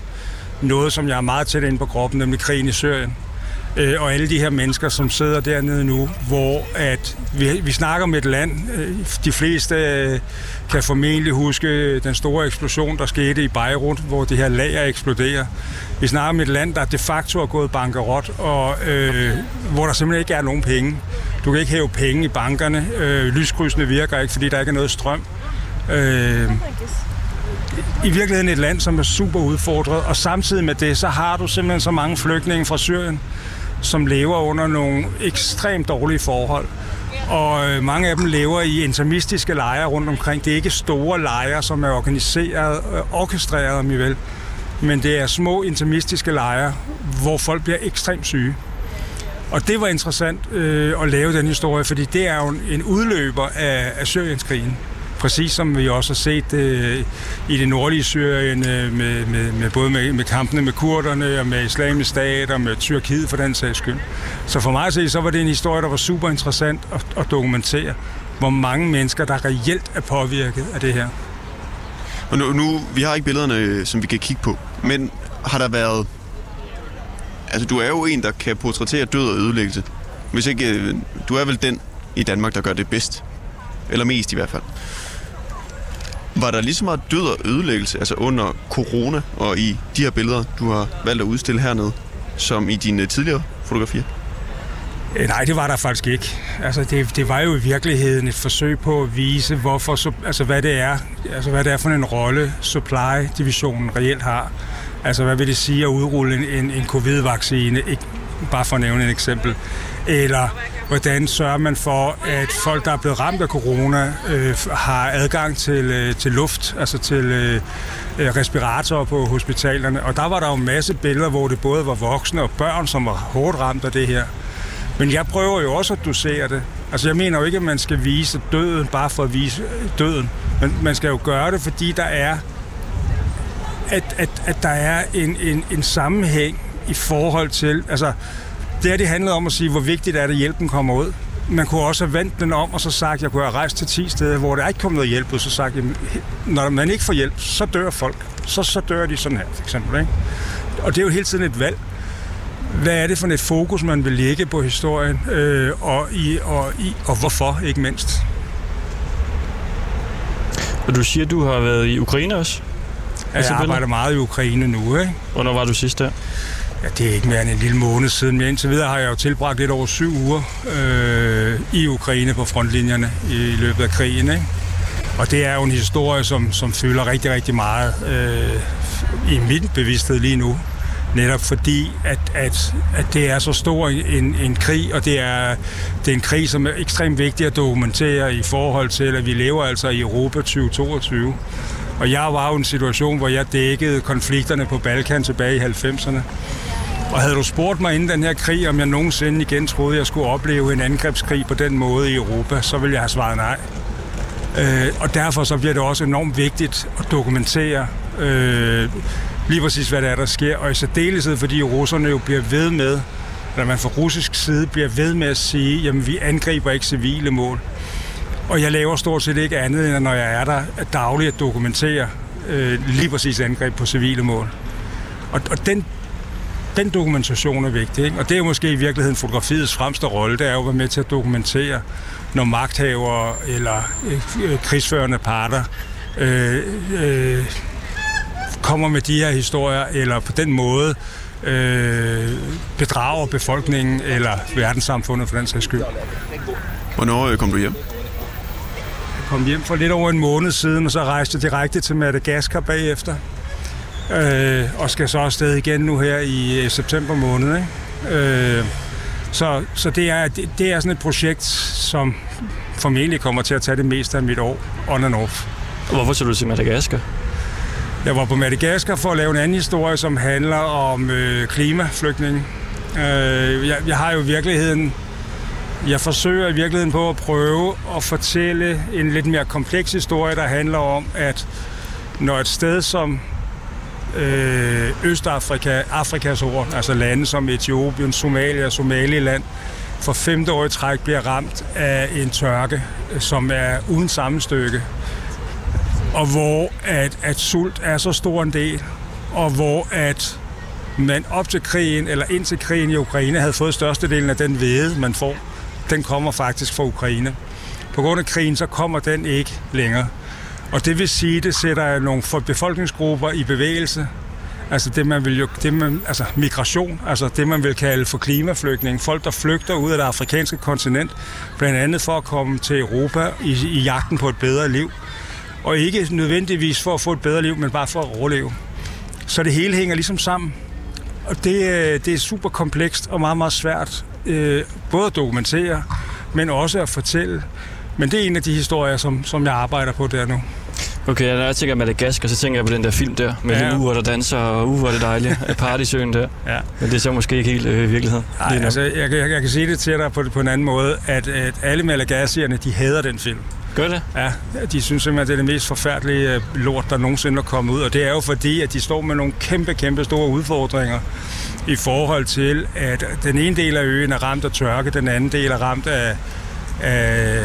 noget, som jeg er meget tæt inde på kroppen, nemlig krigen i Syrien øh, og alle de her mennesker, som sidder dernede nu, hvor at vi, vi snakker om et land, øh, de fleste øh, kan formentlig huske den store eksplosion, der skete i Beirut, hvor det her lager eksploderer. Vi snakker om et land, der de facto er gået bankerot, og øh, hvor der simpelthen ikke er nogen penge. Du kan ikke hæve penge i bankerne. Øh, lyskrydsene virker ikke, fordi der ikke er noget strøm. Øh, i virkeligheden et land, som er super udfordret, og samtidig med det, så har du simpelthen så mange flygtninge fra Syrien, som lever under nogle ekstremt dårlige forhold. Og øh, mange af dem lever i intermistiske lejre rundt omkring. Det er ikke store lejre, som er organiseret, øh, orkestreret, om I vil. Men det er små intermistiske lejre, hvor folk bliver ekstremt syge. Og det var interessant øh, at lave den historie, fordi det er jo en udløber af, af Syrienskrigen præcis som vi også har set øh, i det nordlige Syrien, øh, med, med, med, både med, med kampene med kurderne og med islamisk stat og med Tyrkiet for den sags skyld. Så for mig at se, så var det en historie, der var super interessant at, at dokumentere, hvor mange mennesker, der reelt er påvirket af det her. Og nu, nu, vi har ikke billederne, øh, som vi kan kigge på, men har der været... Altså, du er jo en, der kan portrættere død og ødelæggelse. Hvis ikke... Øh, du er vel den i Danmark, der gør det bedst. Eller mest i hvert fald. Var der lige så meget død og ødelæggelse, altså under corona og i de her billeder, du har valgt at udstille hernede, som i dine tidligere fotografier? Øh, nej, det var der faktisk ikke. Altså, det, det var jo i virkeligheden et forsøg på at vise, hvorfor, altså, hvad det er, altså, hvad det er for en rolle supply-divisionen reelt har. Altså, hvad vil det sige at udrulle en, en, en covid-vaccine, ikke bare for at nævne et eksempel, eller hvordan sørger man for, at folk, der er blevet ramt af corona, øh, har adgang til, øh, til luft, altså til øh, øh, respiratorer på hospitalerne. Og der var der jo en masse billeder, hvor det både var voksne og børn, som var hårdt ramt af det her. Men jeg prøver jo også at dosere det. Altså jeg mener jo ikke, at man skal vise døden bare for at vise øh, døden. Men man skal jo gøre det, fordi der er at, at, at der er en, en, en sammenhæng i forhold til, altså det her, det handlede om at sige, hvor vigtigt er det, at hjælpen kommer ud. Man kunne også have vendt den om og så sagt, at jeg kunne have rejst til 10 steder, hvor der ikke kom noget hjælp, og så sagt, at når man ikke får hjælp, så dør folk. Så, så dør de sådan her, for eksempel. Ikke? Og det er jo hele tiden et valg. Hvad er det for et fokus, man vil lægge på historien, øh, og, i, og, i, og hvorfor, ikke mindst? Og du siger, du har været i Ukraine også? Altså, jeg arbejder meget i Ukraine nu, ikke? Hvornår var du sidst der? Ja, det er ikke mere end en lille måned siden, men indtil videre har jeg jo tilbragt lidt over syv uger øh, i Ukraine på frontlinjerne i løbet af krigen. Ikke? Og det er jo en historie, som, som fylder rigtig, rigtig meget øh, i min bevidsthed lige nu. Netop fordi, at, at, at det er så stor en, en krig, og det er, det er en krig, som er ekstremt vigtig at dokumentere i forhold til, at vi lever altså i Europa 2022. Og jeg var jo i en situation, hvor jeg dækkede konflikterne på Balkan tilbage i 90'erne. Og havde du spurgt mig inden den her krig, om jeg nogensinde igen troede, jeg skulle opleve en angrebskrig på den måde i Europa, så ville jeg have svaret nej. Øh, og derfor så bliver det også enormt vigtigt at dokumentere øh, lige præcis, hvad der er, der sker. Og i særdeleshed, fordi russerne jo bliver ved med, eller man fra russisk side bliver ved med at sige, jamen vi angriber ikke civile mål. Og jeg laver stort set ikke andet, end når jeg er der dagligt at dokumentere øh, lige præcis angreb på civile mål. Og, og den, den dokumentation er vigtig. Ikke? Og det er måske i virkeligheden fotografiets fremste rolle, det er jo at være med til at dokumentere, når magthavere eller øh, krigsførende parter øh, øh, kommer med de her historier, eller på den måde øh, bedrager befolkningen eller verdenssamfundet for den sags skyld. Hvornår øh, kom du hjem? Jeg kom hjem for lidt over en måned siden, og så rejste jeg direkte til Madagaskar bagefter. Øh, og skal så afsted igen nu her i øh, september måned. Ikke? Øh, så så det, er, det, det er sådan et projekt, som formentlig kommer til at tage det meste af mit år on and off. Hvorfor så du til Madagaskar? Jeg var på Madagaskar for at lave en anden historie, som handler om øh, klimaflygtninge. Øh, jeg, jeg har jo i virkeligheden... Jeg forsøger i virkeligheden på at prøve at fortælle en lidt mere kompleks historie, der handler om, at når et sted som øh, Østafrika, Afrikas ord, altså lande som Etiopien, Somalia, Somaliland, for femte år i træk bliver ramt af en tørke, øh, som er uden sammenstykke, og hvor at, at sult er så stor en del, og hvor at man op til krigen, eller indtil krigen i Ukraine, havde fået størstedelen af den hvede, man får. Den kommer faktisk fra Ukraine. På grund af krigen, så kommer den ikke længere. Og det vil sige, det sætter nogle befolkningsgrupper i bevægelse. Altså det, man vil jo, det man, altså migration, altså det, man vil kalde for klimaflygtning. Folk, der flygter ud af det afrikanske kontinent, blandt andet for at komme til Europa i, i jagten på et bedre liv. Og ikke nødvendigvis for at få et bedre liv, men bare for at overleve. Så det hele hænger ligesom sammen. Og det, øh, det er super komplekst og meget, meget svært øh, både at dokumentere, men også at fortælle. Men det er en af de historier, som, som jeg arbejder på der nu. Okay, når jeg tænker Madagaskar, så tænker jeg på den der film der, med ja. uger, der danser, og uger, det dejligt, partysøen der. Ja. Men det er så måske ikke helt øh, virkelighed. Nej, altså, jeg, jeg, jeg kan sige det til dig på, på en anden måde, at, at alle Madagasierne, de hader den film. Gør det? Ja, de synes simpelthen, at det er det mest forfærdelige øh, lort, der nogensinde er kommet ud. Og det er jo fordi, at de står med nogle kæmpe, kæmpe store udfordringer i forhold til, at den ene del af øen er ramt af tørke, den anden del er ramt af, af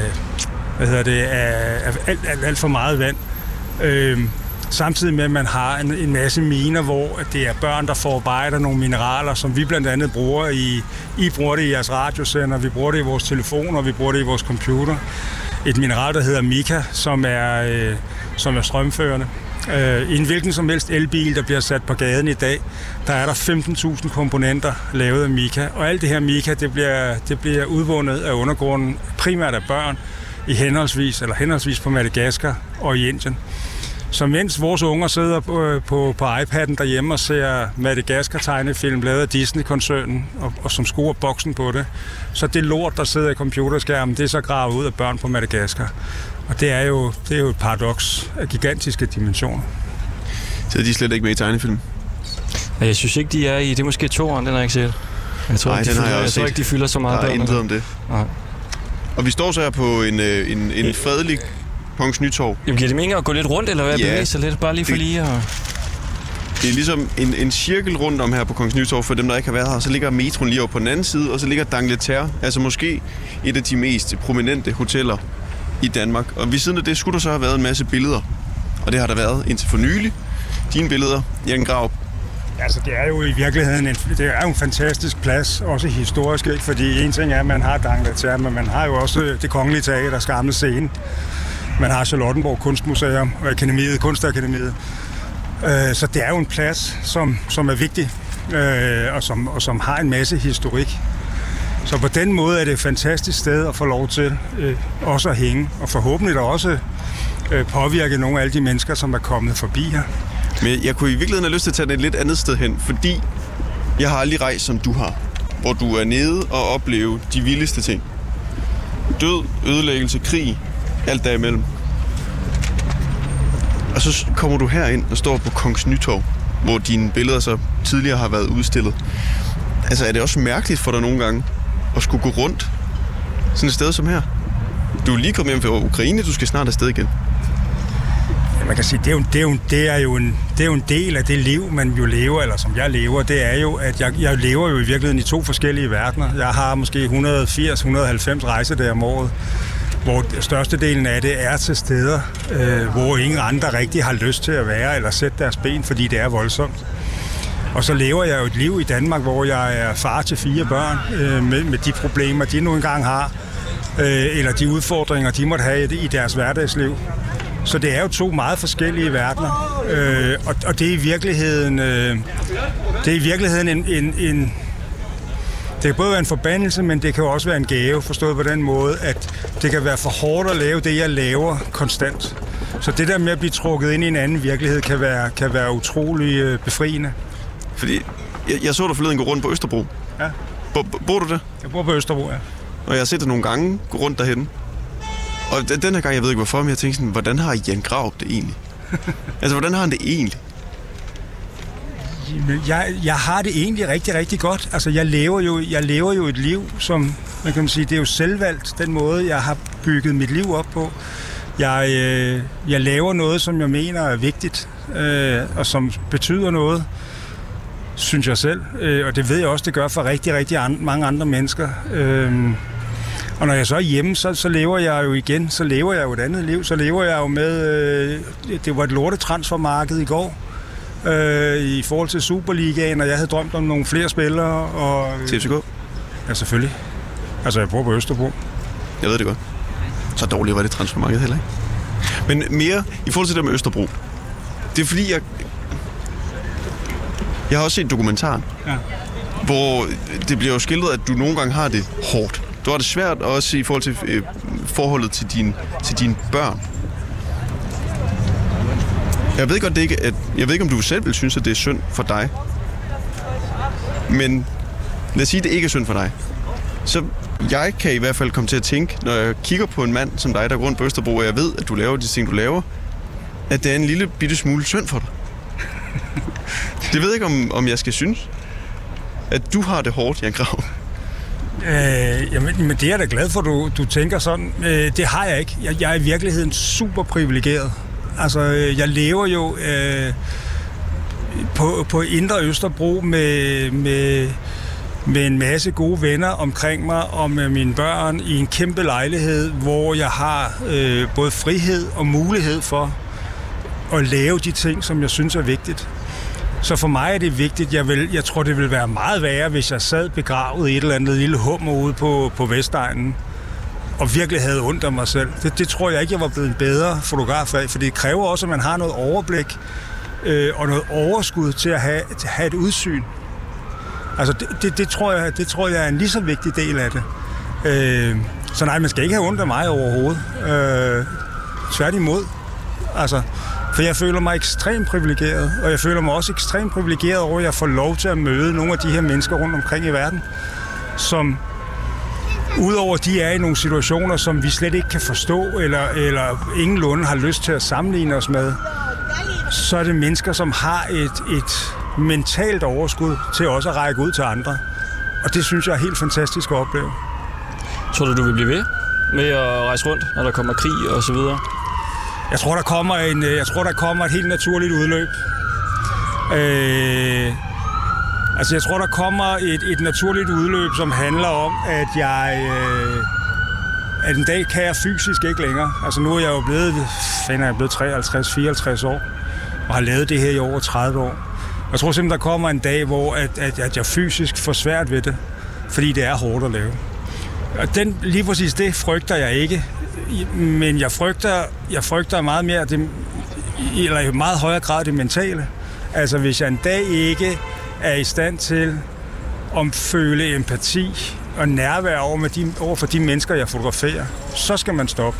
hvad hedder det, af, af alt, alt, alt for meget vand. Øhm, samtidig med, at man har en, en masse miner, hvor det er børn, der forarbejder nogle mineraler, som vi blandt andet bruger i, I bruger det i jeres radiosender, vi bruger det i vores telefoner, vi bruger det i vores computer. Et mineral, der hedder mica, som er, øh, som er strømførende. Øh, I en hvilken som helst elbil, der bliver sat på gaden i dag, der er der 15.000 komponenter lavet af mica. Og alt det her mica, det bliver, det bliver udvundet af undergrunden, primært af børn, i henholdsvis, eller henholdsvis på Madagaskar og i Indien. Så mens vores unger sidder på, på, på iPad'en derhjemme og ser Madagaskar-tegnefilm lavet af Disney-koncernen, og, og som skruer boksen på det, så det lort, der sidder i computerskærmen, det er så gravet ud af børn på Madagaskar. Og det er jo, det er jo et paradoks af gigantiske dimensioner. Så de slet ikke med i tegnefilm? Ja, jeg synes ikke, de er i. Det er måske toeren, den har jeg ikke set. Jeg tror, Nej, ikke, de den har fylder, jeg jeg, tror ikke, de fylder så meget Der er intet om det. Nej. Og vi står så her på en, øh, en, en fredelig Kongens Nytorv. Jamen, giver det mening at gå lidt rundt, eller hvad? Ja. Bevæge sig lidt, bare lige for Det- lige at... Det er ligesom en, en cirkel rundt om her på Kongens Nytorv, for dem, der ikke har været her. Så ligger metroen lige over på den anden side, og så ligger D'Angleterre, altså måske et af de mest prominente hoteller i Danmark. Og ved siden af det skulle der så have været en masse billeder. Og det har der været indtil for nylig. Dine billeder, Jan Grav. Altså, det er jo i virkeligheden en, det er jo en fantastisk plads, også historisk, ikke? fordi en ting er, at man har D'Angleterre, men man har jo også det kongelige teater, Skamle Scene. Man har Charlottenborg Kunstmuseum og Akademiet, Kunstakademiet. Øh, så det er jo en plads, som, som er vigtig, øh, og, som, og som har en masse historik. Så på den måde er det et fantastisk sted at få lov til øh, også at hænge, og forhåbentlig også øh, påvirke nogle af alle de mennesker, som er kommet forbi her. Men jeg kunne i virkeligheden have lyst til at tage det et lidt andet sted hen, fordi jeg har aldrig rejst, som du har. Hvor du er nede og opleve de vildeste ting. Død, ødelæggelse, krig, alt derimellem. Og så kommer du herind og står på Kongens Nytorv, hvor dine billeder så tidligere har været udstillet. Altså er det også mærkeligt for dig nogle gange at skulle gå rundt sådan et sted som her? Du er lige kommet hjem fra Ukraine, du skal snart afsted igen. Ja, man kan sige, det er, jo, det, er jo, det, er jo en, det er jo en del af det liv, man jo lever, eller som jeg lever, det er jo, at jeg, jeg lever jo i virkeligheden i to forskellige verdener. Jeg har måske 180-190 rejsedage om året, hvor størstedelen af det er til steder, øh, hvor ingen andre rigtig har lyst til at være eller sætte deres ben, fordi det er voldsomt. Og så lever jeg jo et liv i Danmark, hvor jeg er far til fire børn øh, med, med de problemer, de nu engang har, øh, eller de udfordringer, de måtte have i deres hverdagsliv. Så det er jo to meget forskellige verdener, øh, og, og det er i virkeligheden, øh, det er i virkeligheden en, en, en det kan både være en forbandelse, men det kan også være en gave, forstået på den måde, at det kan være for hårdt at lave det, jeg laver konstant. Så det der med at blive trukket ind i en anden virkelighed, kan være, kan være utrolig øh, befriende. Fordi jeg, jeg så dig forleden gå rundt på Østerbro. Ja. Bor, bor du der? Jeg bor på Østerbro, ja. Og jeg har set dig nogle gange gå rundt derhen. Og den her gang, jeg ved ikke hvorfor, men jeg tænkte sådan, hvordan har Jan Grav det egentlig? altså, hvordan har han det egentlig? Jeg, jeg har det egentlig rigtig, rigtig godt. Altså, jeg lever jo, jeg lever jo et liv, som, man kan sige, det er jo selvvalgt, den måde, jeg har bygget mit liv op på. Jeg, øh, jeg laver noget, som jeg mener er vigtigt, øh, og som betyder noget, synes jeg selv. Øh, og det ved jeg også, det gør for rigtig, rigtig an, mange andre mennesker. Øh, og når jeg så er hjemme, så, så lever jeg jo igen, så lever jeg jo et andet liv. Så lever jeg jo med, øh, det var et lortetransfermarked i går, øh, i forhold til Superligaen, og jeg havde drømt om nogle flere spillere. Og, TFCK? Ja, selvfølgelig. Altså, jeg bor på Østerbro. Jeg ved det godt. Så dårligt var det transfermarked heller ikke. Men mere i forhold til det med Østerbro. Det er fordi, jeg... Jeg har også set dokumentaren, Ja. hvor det bliver jo skildret, at du nogle gange har det hårdt. Du har det svært også i forhold til øh, forholdet til, din, til dine børn. Jeg ved godt, det ikke, at, jeg ved ikke, om du selv vil synes, at det er synd for dig. Men lad os sige, at det ikke er synd for dig. Så jeg kan i hvert fald komme til at tænke, når jeg kigger på en mand som dig, der går rundt på Østerbro, og jeg ved, at du laver de ting, du laver, at det er en lille bitte smule synd for dig. det ved jeg ikke, om, om jeg skal synes. At du har det hårdt, Jan Grav. Øh, jamen, men det er jeg da glad for, du, du tænker sådan. Øh, det har jeg ikke. Jeg, jeg er i virkeligheden super privilegeret. Altså, øh, jeg lever jo øh, på, på Indre Østerbro med, med, med en masse gode venner omkring mig og med mine børn i en kæmpe lejlighed, hvor jeg har øh, både frihed og mulighed for at lave de ting, som jeg synes er vigtigt. Så for mig er det vigtigt. Jeg, vil, jeg tror, det ville være meget værre, hvis jeg sad begravet i et eller andet lille hummer ude på, på Vestegnen og virkelig havde ondt af mig selv. Det, det tror jeg ikke, jeg var blevet en bedre fotograf af, for det kræver også, at man har noget overblik øh, og noget overskud til at have, til at have et udsyn. Altså, det, det, det, tror jeg, det tror jeg er en lige så vigtig del af det. Øh, så nej, man skal ikke have ondt af mig overhovedet. Øh, tværtimod. Altså, for jeg føler mig ekstremt privilegeret, og jeg føler mig også ekstremt privilegeret over, at jeg får lov til at møde nogle af de her mennesker rundt omkring i verden, som udover de er i nogle situationer, som vi slet ikke kan forstå, eller, eller ingenlunde har lyst til at sammenligne os med, så er det mennesker, som har et, et mentalt overskud til også at række ud til andre. Og det synes jeg er helt fantastisk at opleve. Tror du, du vil blive ved med at rejse rundt, når der kommer krig og så videre? Jeg tror, der kommer, en, øh, jeg tror, der kommer et helt naturligt udløb. Øh, altså, jeg tror, der kommer et, et naturligt udløb, som handler om, at jeg... Øh, at en dag kan jeg fysisk ikke længere. Altså, nu er jeg jo blevet, finder jeg er blevet 53-54 år, og har lavet det her i over 30 år. Jeg tror simpelthen, der kommer en dag, hvor at, at, at jeg fysisk får svært ved det, fordi det er hårdt at lave. Og den, lige præcis det frygter jeg ikke, men jeg frygter, jeg frygter meget mere det, eller i meget højere grad det mentale. Altså hvis jeg en dag ikke er i stand til at føle empati og nærvær over, med de, over for de mennesker, jeg fotograferer, så skal man stoppe.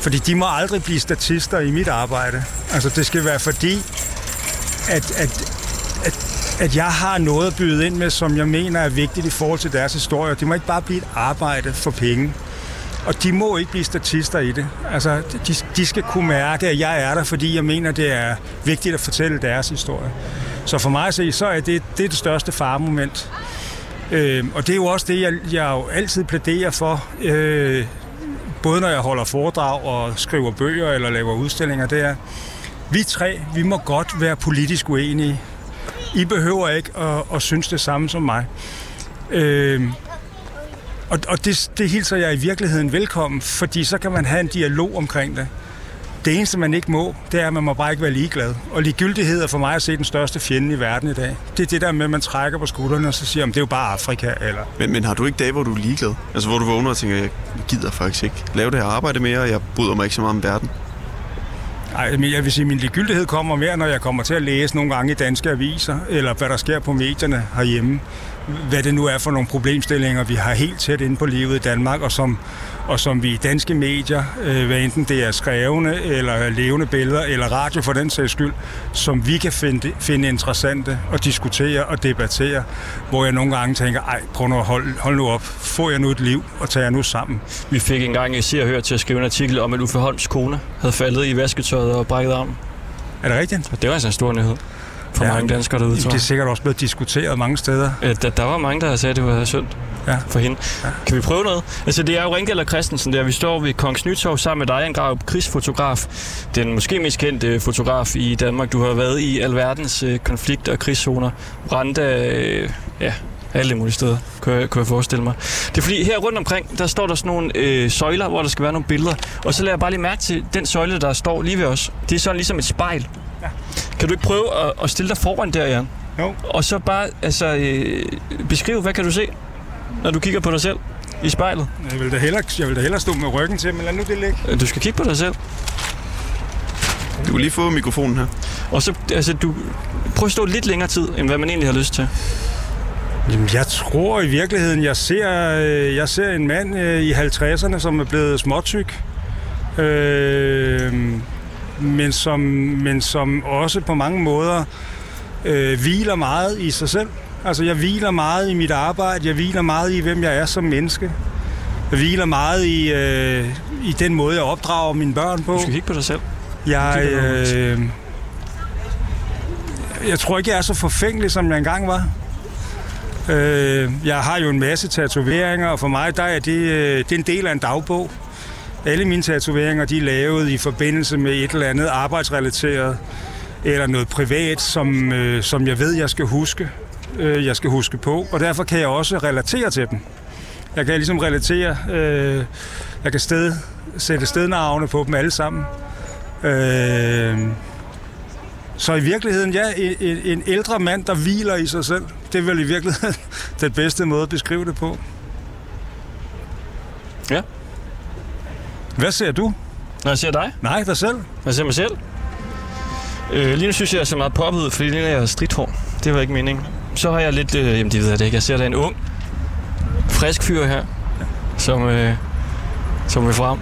Fordi de må aldrig blive statister i mit arbejde. Altså det skal være fordi, at, at, at, at jeg har noget at byde ind med, som jeg mener er vigtigt i forhold til deres historie. Det må ikke bare blive et arbejde for penge. Og de må ikke blive statister i det. Altså, de, de skal kunne mærke, at jeg er der, fordi jeg mener, det er vigtigt at fortælle deres historie. Så for mig at se, så er det det, er det største faremoment. Øh, og det er jo også det, jeg, jeg jo altid plæderer for, øh, både når jeg holder foredrag og skriver bøger eller laver udstillinger, det er, vi tre, vi må godt være politisk uenige. I behøver ikke at, at synes det samme som mig. Øh, og, og det, det hilser jeg i virkeligheden velkommen, fordi så kan man have en dialog omkring det. Det eneste, man ikke må, det er, at man må bare ikke være ligeglad. Og ligegyldighed er for mig at se den største fjende i verden i dag. Det er det der med, at man trækker på skuldrene og så siger, at det er jo bare Afrika. Eller... Men, men har du ikke dage, hvor du er ligeglad? Altså hvor du vågner og tænker, jeg gider faktisk ikke lave det her arbejde mere, og jeg bryder mig ikke så meget om verden? Nej, men jeg vil sige, at min ligegyldighed kommer mere, når jeg kommer til at læse nogle gange i danske aviser, eller hvad der sker på medierne herhjemme hvad det nu er for nogle problemstillinger, vi har helt tæt inde på livet i Danmark, og som, og som vi i danske medier, øh, hvad enten det er skrevne eller levende billeder, eller radio for den sags skyld, som vi kan finde, finde interessante og diskutere og debattere, hvor jeg nogle gange tænker, ej, prøv nu at holde hold nu op, får jeg nu et liv, og tager jeg nu sammen. Vi fik engang Se og Hør til at skrive en artikel om, at Uffe Holms kone havde faldet i vasketøjet og brækket armen. Er det rigtigt? Og det var altså en stor nyhed for ja, mange danskere derude, tror Det er sikkert også blevet diskuteret mange steder. Ja, der, der var mange, der sagde, at det var synd ja. for hende. Ja. Kan vi prøve noget? Altså, det er jo Ringdal og Christensen der. Vi står ved Kongens Nytorv sammen med dig, en grav krigsfotograf. Den måske mest kendte fotograf i Danmark. Du har været i alverdens øh, konflikt- og krigszoner. Rwanda, øh, ja, alle mulige steder, kunne jeg, kunne jeg forestille mig. Det er fordi, her rundt omkring, der står der sådan nogle øh, søjler, hvor der skal være nogle billeder. Og så lader jeg bare lige mærke til den søjle, der står lige ved os. Det er sådan ligesom et spejl. Ja. Kan du ikke prøve at, at stille dig foran der, Jan? Jo. Og så bare altså, øh, beskrive, hvad kan du se, når du kigger på dig selv i spejlet? Jeg vil da hellere, jeg vil da hellere stå med ryggen til, men lad nu det ligge. Øh, du skal kigge på dig selv. Du kan lige få mikrofonen her. Og så, altså, du, prøv at stå lidt længere tid, end hvad man egentlig har lyst til. Jamen, jeg tror i virkeligheden, jeg ser, øh, jeg ser en mand øh, i 50'erne, som er blevet småtyk. Øh, men som, men som også på mange måder øh, hviler meget i sig selv. Altså jeg hviler meget i mit arbejde, jeg hviler meget i, hvem jeg er som menneske. Jeg hviler meget i, øh, i den måde, jeg opdrager mine børn på. Du skal kigge på dig selv. Jeg, øh, jeg tror ikke, jeg er så forfængelig, som jeg engang var. Øh, jeg har jo en masse tatoveringer, og for mig der er det, øh, det er en del af en dagbog. Alle mine tatoveringer de er lavet i forbindelse med et eller andet arbejdsrelateret eller noget privat, som, øh, som jeg ved, jeg skal huske. Øh, jeg skal huske på, og derfor kan jeg også relatere til dem. Jeg kan ligesom relatere, øh, jeg kan sted, sætte stednavne på dem alle sammen. Øh, så i virkeligheden, ja, en, en ældre mand, der hviler i sig selv, det er vel i virkeligheden den bedste måde at beskrive det på. Ja. Hvad ser du? Når jeg ser dig? Nej, dig selv. Jeg ser mig selv. Øh, lige nu synes jeg, jeg ser meget poppet ud, fordi lige nu er jeg stridthår. Det var ikke meningen. Så har jeg lidt, øh, jamen det ved jeg det ikke, jeg ser da en ung, frisk fyr her, som, øh, som er frem.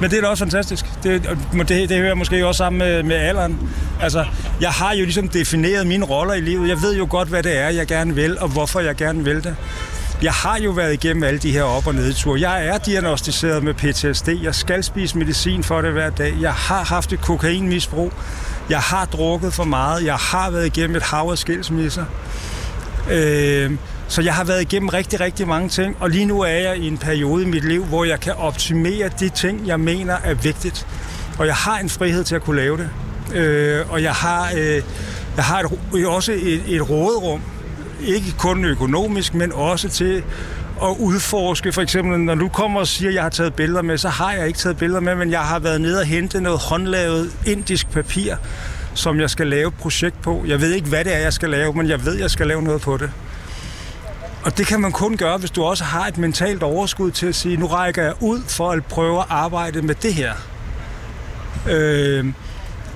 Men det er da også fantastisk. Det, det, det hører måske også sammen med, med alderen. Altså, jeg har jo ligesom defineret mine roller i livet. Jeg ved jo godt, hvad det er, jeg gerne vil, og hvorfor jeg gerne vil det. Jeg har jo været igennem alle de her op- og nedture. Jeg er diagnostiseret med PTSD. Jeg skal spise medicin for det hver dag. Jeg har haft et kokainmisbrug. Jeg har drukket for meget. Jeg har været igennem et hav af skilsmisser. Øh, så jeg har været igennem rigtig, rigtig mange ting, og lige nu er jeg i en periode i mit liv, hvor jeg kan optimere de ting, jeg mener er vigtigt. Og jeg har en frihed til at kunne lave det. Øh, og jeg har, øh, jeg har et, også et, et råderum, ikke kun økonomisk, men også til at udforske. For eksempel, når du kommer og siger, at jeg har taget billeder med, så har jeg ikke taget billeder med, men jeg har været nede og hente noget håndlavet indisk papir, som jeg skal lave et projekt på. Jeg ved ikke, hvad det er, jeg skal lave, men jeg ved, at jeg skal lave noget på det. og det kan man kun gøre, hvis du også har et mentalt overskud til at sige, nu rækker jeg ud for at prøve at arbejde med det her. Øh,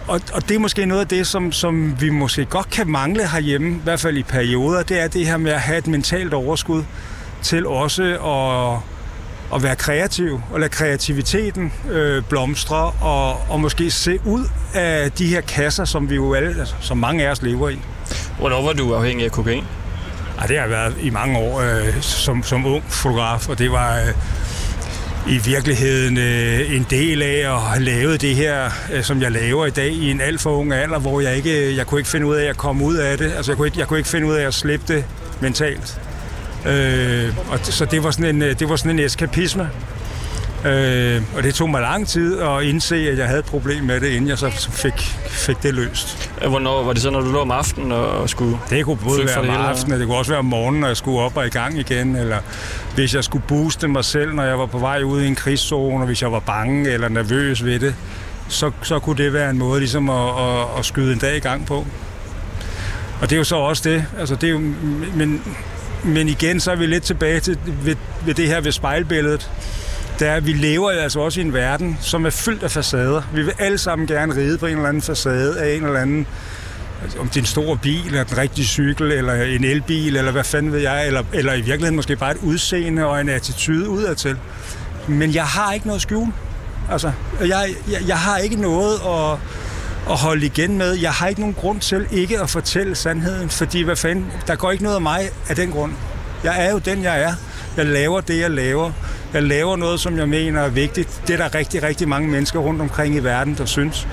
og, og det er måske noget af det, som, som vi måske godt kan mangle herhjemme, i hvert fald i perioder, det er det her med at have et mentalt overskud til også at, at være kreativ, og lade kreativiteten øh, blomstre, og, og måske se ud af de her kasser, som vi jo alle, altså, som mange af os lever i. Hvornår var du afhængig af kokain? Ja, det har jeg været i mange år øh, som, som ung fotograf, og det var øh, i virkeligheden øh, en del af at have lavet det her, øh, som jeg laver i dag i en alt for ung alder, hvor jeg ikke, øh, jeg kunne ikke finde ud af at komme ud af det. Altså jeg kunne ikke, jeg kunne ikke finde ud af at slippe det mentalt. Øh, og så det var sådan en, øh, det var sådan en eskapisme. Øh, og det tog mig lang tid at indse, at jeg havde et problem med det, inden jeg så fik, fik det løst. Hvornår var det så, når du lå om aftenen og skulle... Det kunne både være om aftenen, det kunne også være om morgenen, når jeg skulle op og i gang igen, eller hvis jeg skulle booste mig selv, når jeg var på vej ud i en krigszone, og hvis jeg var bange eller nervøs ved det, så, så kunne det være en måde ligesom at, at, at skyde en dag i gang på. Og det er jo så også det. Altså, det er jo, men, men igen, så er vi lidt tilbage til ved, ved det her ved spejlbilledet. Det er, at vi lever altså også i en verden, som er fyldt af facader. Vi vil alle sammen gerne ride på en eller anden facade af en eller anden altså, om det er en stor bil, eller en rigtig cykel, eller en elbil, eller hvad fanden ved jeg, eller, eller i virkeligheden måske bare et udseende og en attitude udadtil. Men jeg har ikke noget at skjule. Altså, jeg, jeg, jeg har ikke noget at, at holde igen med. Jeg har ikke nogen grund til ikke at fortælle sandheden, fordi hvad fanden, der går ikke noget af mig af den grund. Jeg er jo den, jeg er. Jeg laver det, jeg laver. Jeg laver noget, som jeg mener er vigtigt. Det er der rigtig, rigtig mange mennesker rundt omkring i verden, der synes.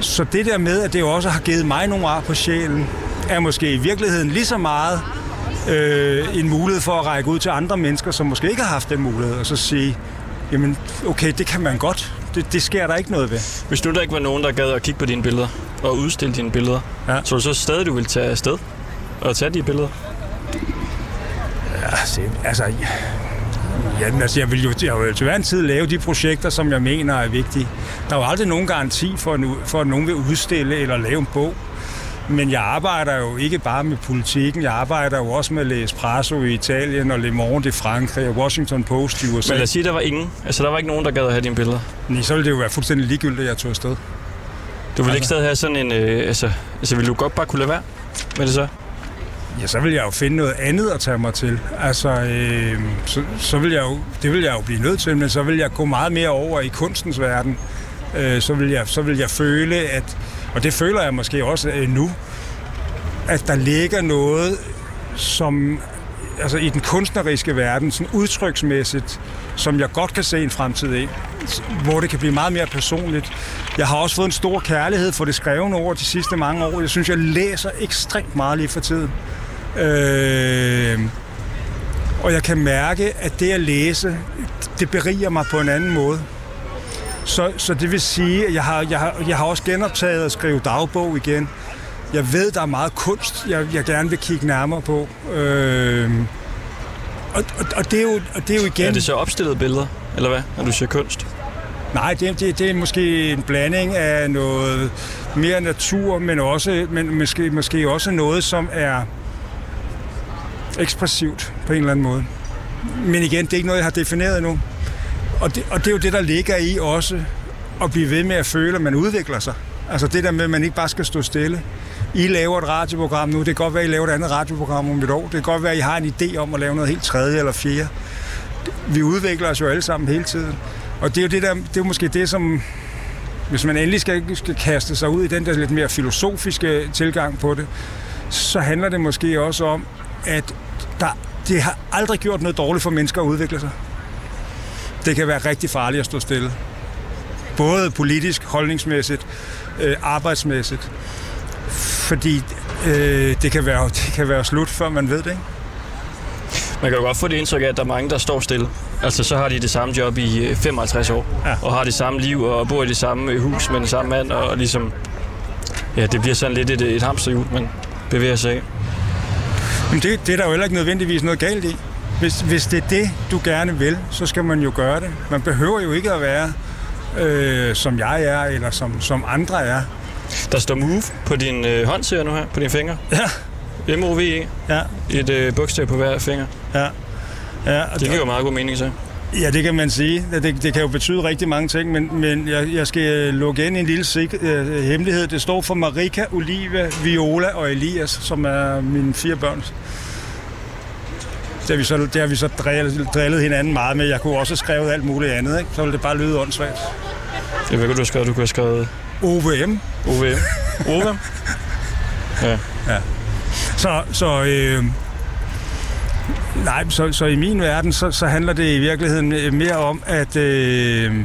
Så det der med, at det også har givet mig nogle ar på sjælen, er måske i virkeligheden lige så meget øh, en mulighed for at række ud til andre mennesker, som måske ikke har haft den mulighed, og så sige, jamen okay, det kan man godt. Det, det sker der ikke noget ved. Hvis nu der ikke var nogen, der gad at kigge på dine billeder og udstille dine billeder, ja. så du så stadig, du vil tage afsted og tage de billeder? Ja, altså, Ja, altså, jeg vil jo, jeg vil til hver en tid lave de projekter, som jeg mener er vigtige. Der er jo aldrig nogen garanti for, at, for at nogen vil udstille eller lave en bog. Men jeg arbejder jo ikke bare med politikken, jeg arbejder jo også med L'Espresso i Italien og Le Monde i Frankrig og Washington Post i USA. Men lad os sige, der var ingen. Altså, der var ikke nogen, der gad at have dine billeder. Nej, så ville det jo være fuldstændig ligegyldigt, at jeg tog afsted. Du vil ikke stadig have sådan en... Øh, altså, altså, vil du godt bare kunne lade være med det så? Ja, så vil jeg jo finde noget andet at tage mig til. Altså, øh, så, så vil jeg jo, det vil jeg jo blive nødt til, men så vil jeg gå meget mere over i kunstens verden. Øh, så, vil jeg, så vil jeg føle, at, og det føler jeg måske også øh, nu, at der ligger noget, som altså i den kunstneriske verden, sådan udtryksmæssigt, som jeg godt kan se en fremtid i, hvor det kan blive meget mere personligt. Jeg har også fået en stor kærlighed for det skrevne ord de sidste mange år. Jeg synes, jeg læser ekstremt meget lige for tiden. Øh, og jeg kan mærke, at det at læse, det beriger mig på en anden måde. Så, så det vil sige, at jeg har, jeg, har, jeg har også genoptaget at skrive dagbog igen. Jeg ved, der er meget kunst, jeg, jeg gerne vil kigge nærmere på. Øh, og, og, og, det er jo, og det er jo igen... Er det så opstillede billeder, eller hvad, når du siger kunst? Nej, det, det, det er måske en blanding af noget mere natur, men også men måske, måske også noget, som er ekspressivt på en eller anden måde. Men igen, det er ikke noget, jeg har defineret endnu. Og det, og det er jo det, der ligger i også at blive ved med at føle, at man udvikler sig. Altså det der med, at man ikke bare skal stå stille. I laver et radioprogram nu, det kan godt være, at I laver et andet radioprogram om et år. Det kan godt være, at I har en idé om at lave noget helt tredje eller fjerde. Vi udvikler os jo alle sammen hele tiden. Og det er jo, det der, det er måske det, som hvis man endelig skal, skal kaste sig ud i den der lidt mere filosofiske tilgang på det, så handler det måske også om, at det har aldrig gjort noget dårligt for mennesker at udvikle sig. Det kan være rigtig farligt at stå stille. Både politisk, holdningsmæssigt, øh, arbejdsmæssigt. Fordi øh, det, kan være, det kan være slut, før man ved det. Ikke? Man kan jo godt få det indtryk af, at der er mange, der står stille. Altså, så har de det samme job i 55 øh, år, ja. og har det samme liv, og bor i det samme hus med den samme mand, og ligesom... Ja, det bliver sådan lidt et, et hamsterhjul, man bevæger sig af. Men det, det er der jo heller ikke nødvendigvis noget galt i. Hvis, hvis det er det, du gerne vil, så skal man jo gøre det. Man behøver jo ikke at være, øh, som jeg er, eller som, som andre er. Der står move på din øh, hånd, ser nu her, på dine fingre. Ja. M-O-V-E. Ja, Et øh, bogstav på hver finger. ja. Ja, og Det giver jo meget god mening, så. Ja, det kan man sige. Det, det kan jo betyde rigtig mange ting, men, men jeg, jeg skal lukke ind i en lille sik- øh, hemmelighed. Det står for Marika, Olivia, Viola og Elias, som er mine fire børn. Det har vi så, det har vi så drillet, drillet hinanden meget med. Jeg kunne også have skrevet alt muligt andet, ikke? så ville det bare lyde åndssvagt. Jeg ved ikke, du har skrevet. Du kunne have skrevet OVM. OVM. OVM? Ja. Så, så, øh, nej, så, så i min verden, så, så handler det i virkeligheden mere om, at øh,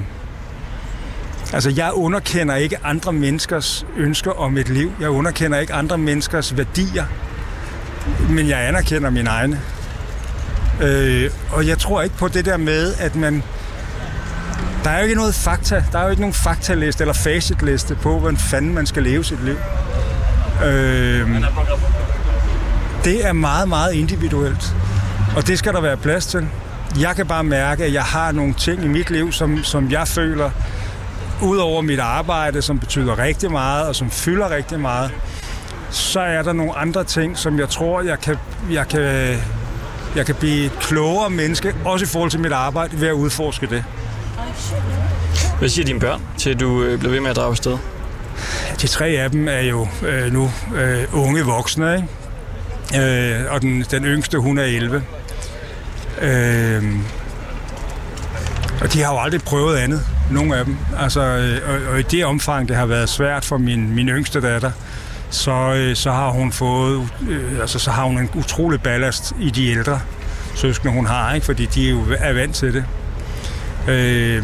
altså, jeg underkender ikke andre menneskers ønsker om et liv. Jeg underkender ikke andre menneskers værdier. Men jeg anerkender mine egne. Øh, og jeg tror ikke på det der med, at man... Der er jo ikke noget fakta. Der er jo ikke nogen faktaliste eller facitliste på, hvordan fanden man skal leve sit liv. Øh, det er meget, meget individuelt. Og det skal der være plads til. Jeg kan bare mærke, at jeg har nogle ting i mit liv, som, som jeg føler, udover mit arbejde, som betyder rigtig meget, og som fylder rigtig meget, så er der nogle andre ting, som jeg tror, jeg kan, jeg kan, jeg kan blive et klogere menneske, også i forhold til mit arbejde, ved at udforske det. Hvad siger dine børn til, at du øh, bliver ved med at drage afsted? De tre af dem er jo øh, nu øh, unge voksne, ikke? Øh, og den, den yngste, hun er 11. Øh, og de har jo aldrig prøvet andet, nogen af dem. Altså, øh, og, og i det omfang, det har været svært for min, min yngste datter, så, øh, så har hun fået, øh, altså, så har hun en utrolig ballast i de ældre søskende, hun har, ikke? fordi de er jo er vant til det. Øh,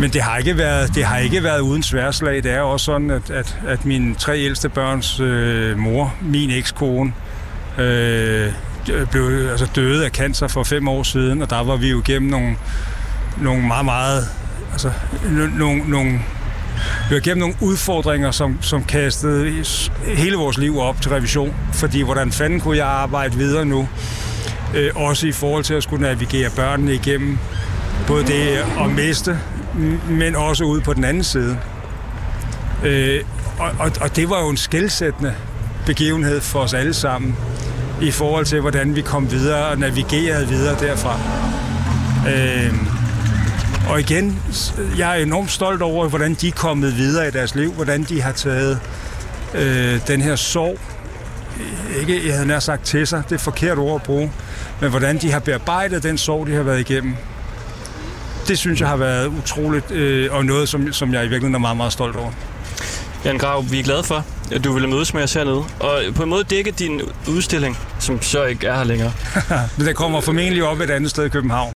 men det har ikke været, det har ikke været uden sværslag. Det er også sådan, at, at, at mine tre ældste børns øh, mor, min ekskone, øh, blev altså døde af cancer for fem år siden, og der var vi jo igennem nogle, nogle meget, meget, altså nogle, nogle, vi var igennem nogle udfordringer, som, som kastede hele vores liv op til revision, fordi hvordan fanden kunne jeg arbejde videre nu, øh, også i forhold til at skulle navigere børnene igennem både det at miste, men også ude på den anden side. Øh, og, og, og det var jo en skældsættende begivenhed for os alle sammen i forhold til, hvordan vi kom videre og navigerede videre derfra. Øh, og igen, jeg er enormt stolt over, hvordan de er kommet videre i deres liv, hvordan de har taget øh, den her sorg, ikke, jeg havde nær sagt til sig, det er et forkert ord at bruge, men hvordan de har bearbejdet den sorg, de har været igennem. Det synes jeg har været utroligt, øh, og noget, som, som jeg i virkeligheden er meget, meget stolt over. Jan Grav, vi er glade for, du ville mødes med os hernede. Og på en måde dække din udstilling, som så ikke er her længere. Men den kommer formentlig op et andet sted i København.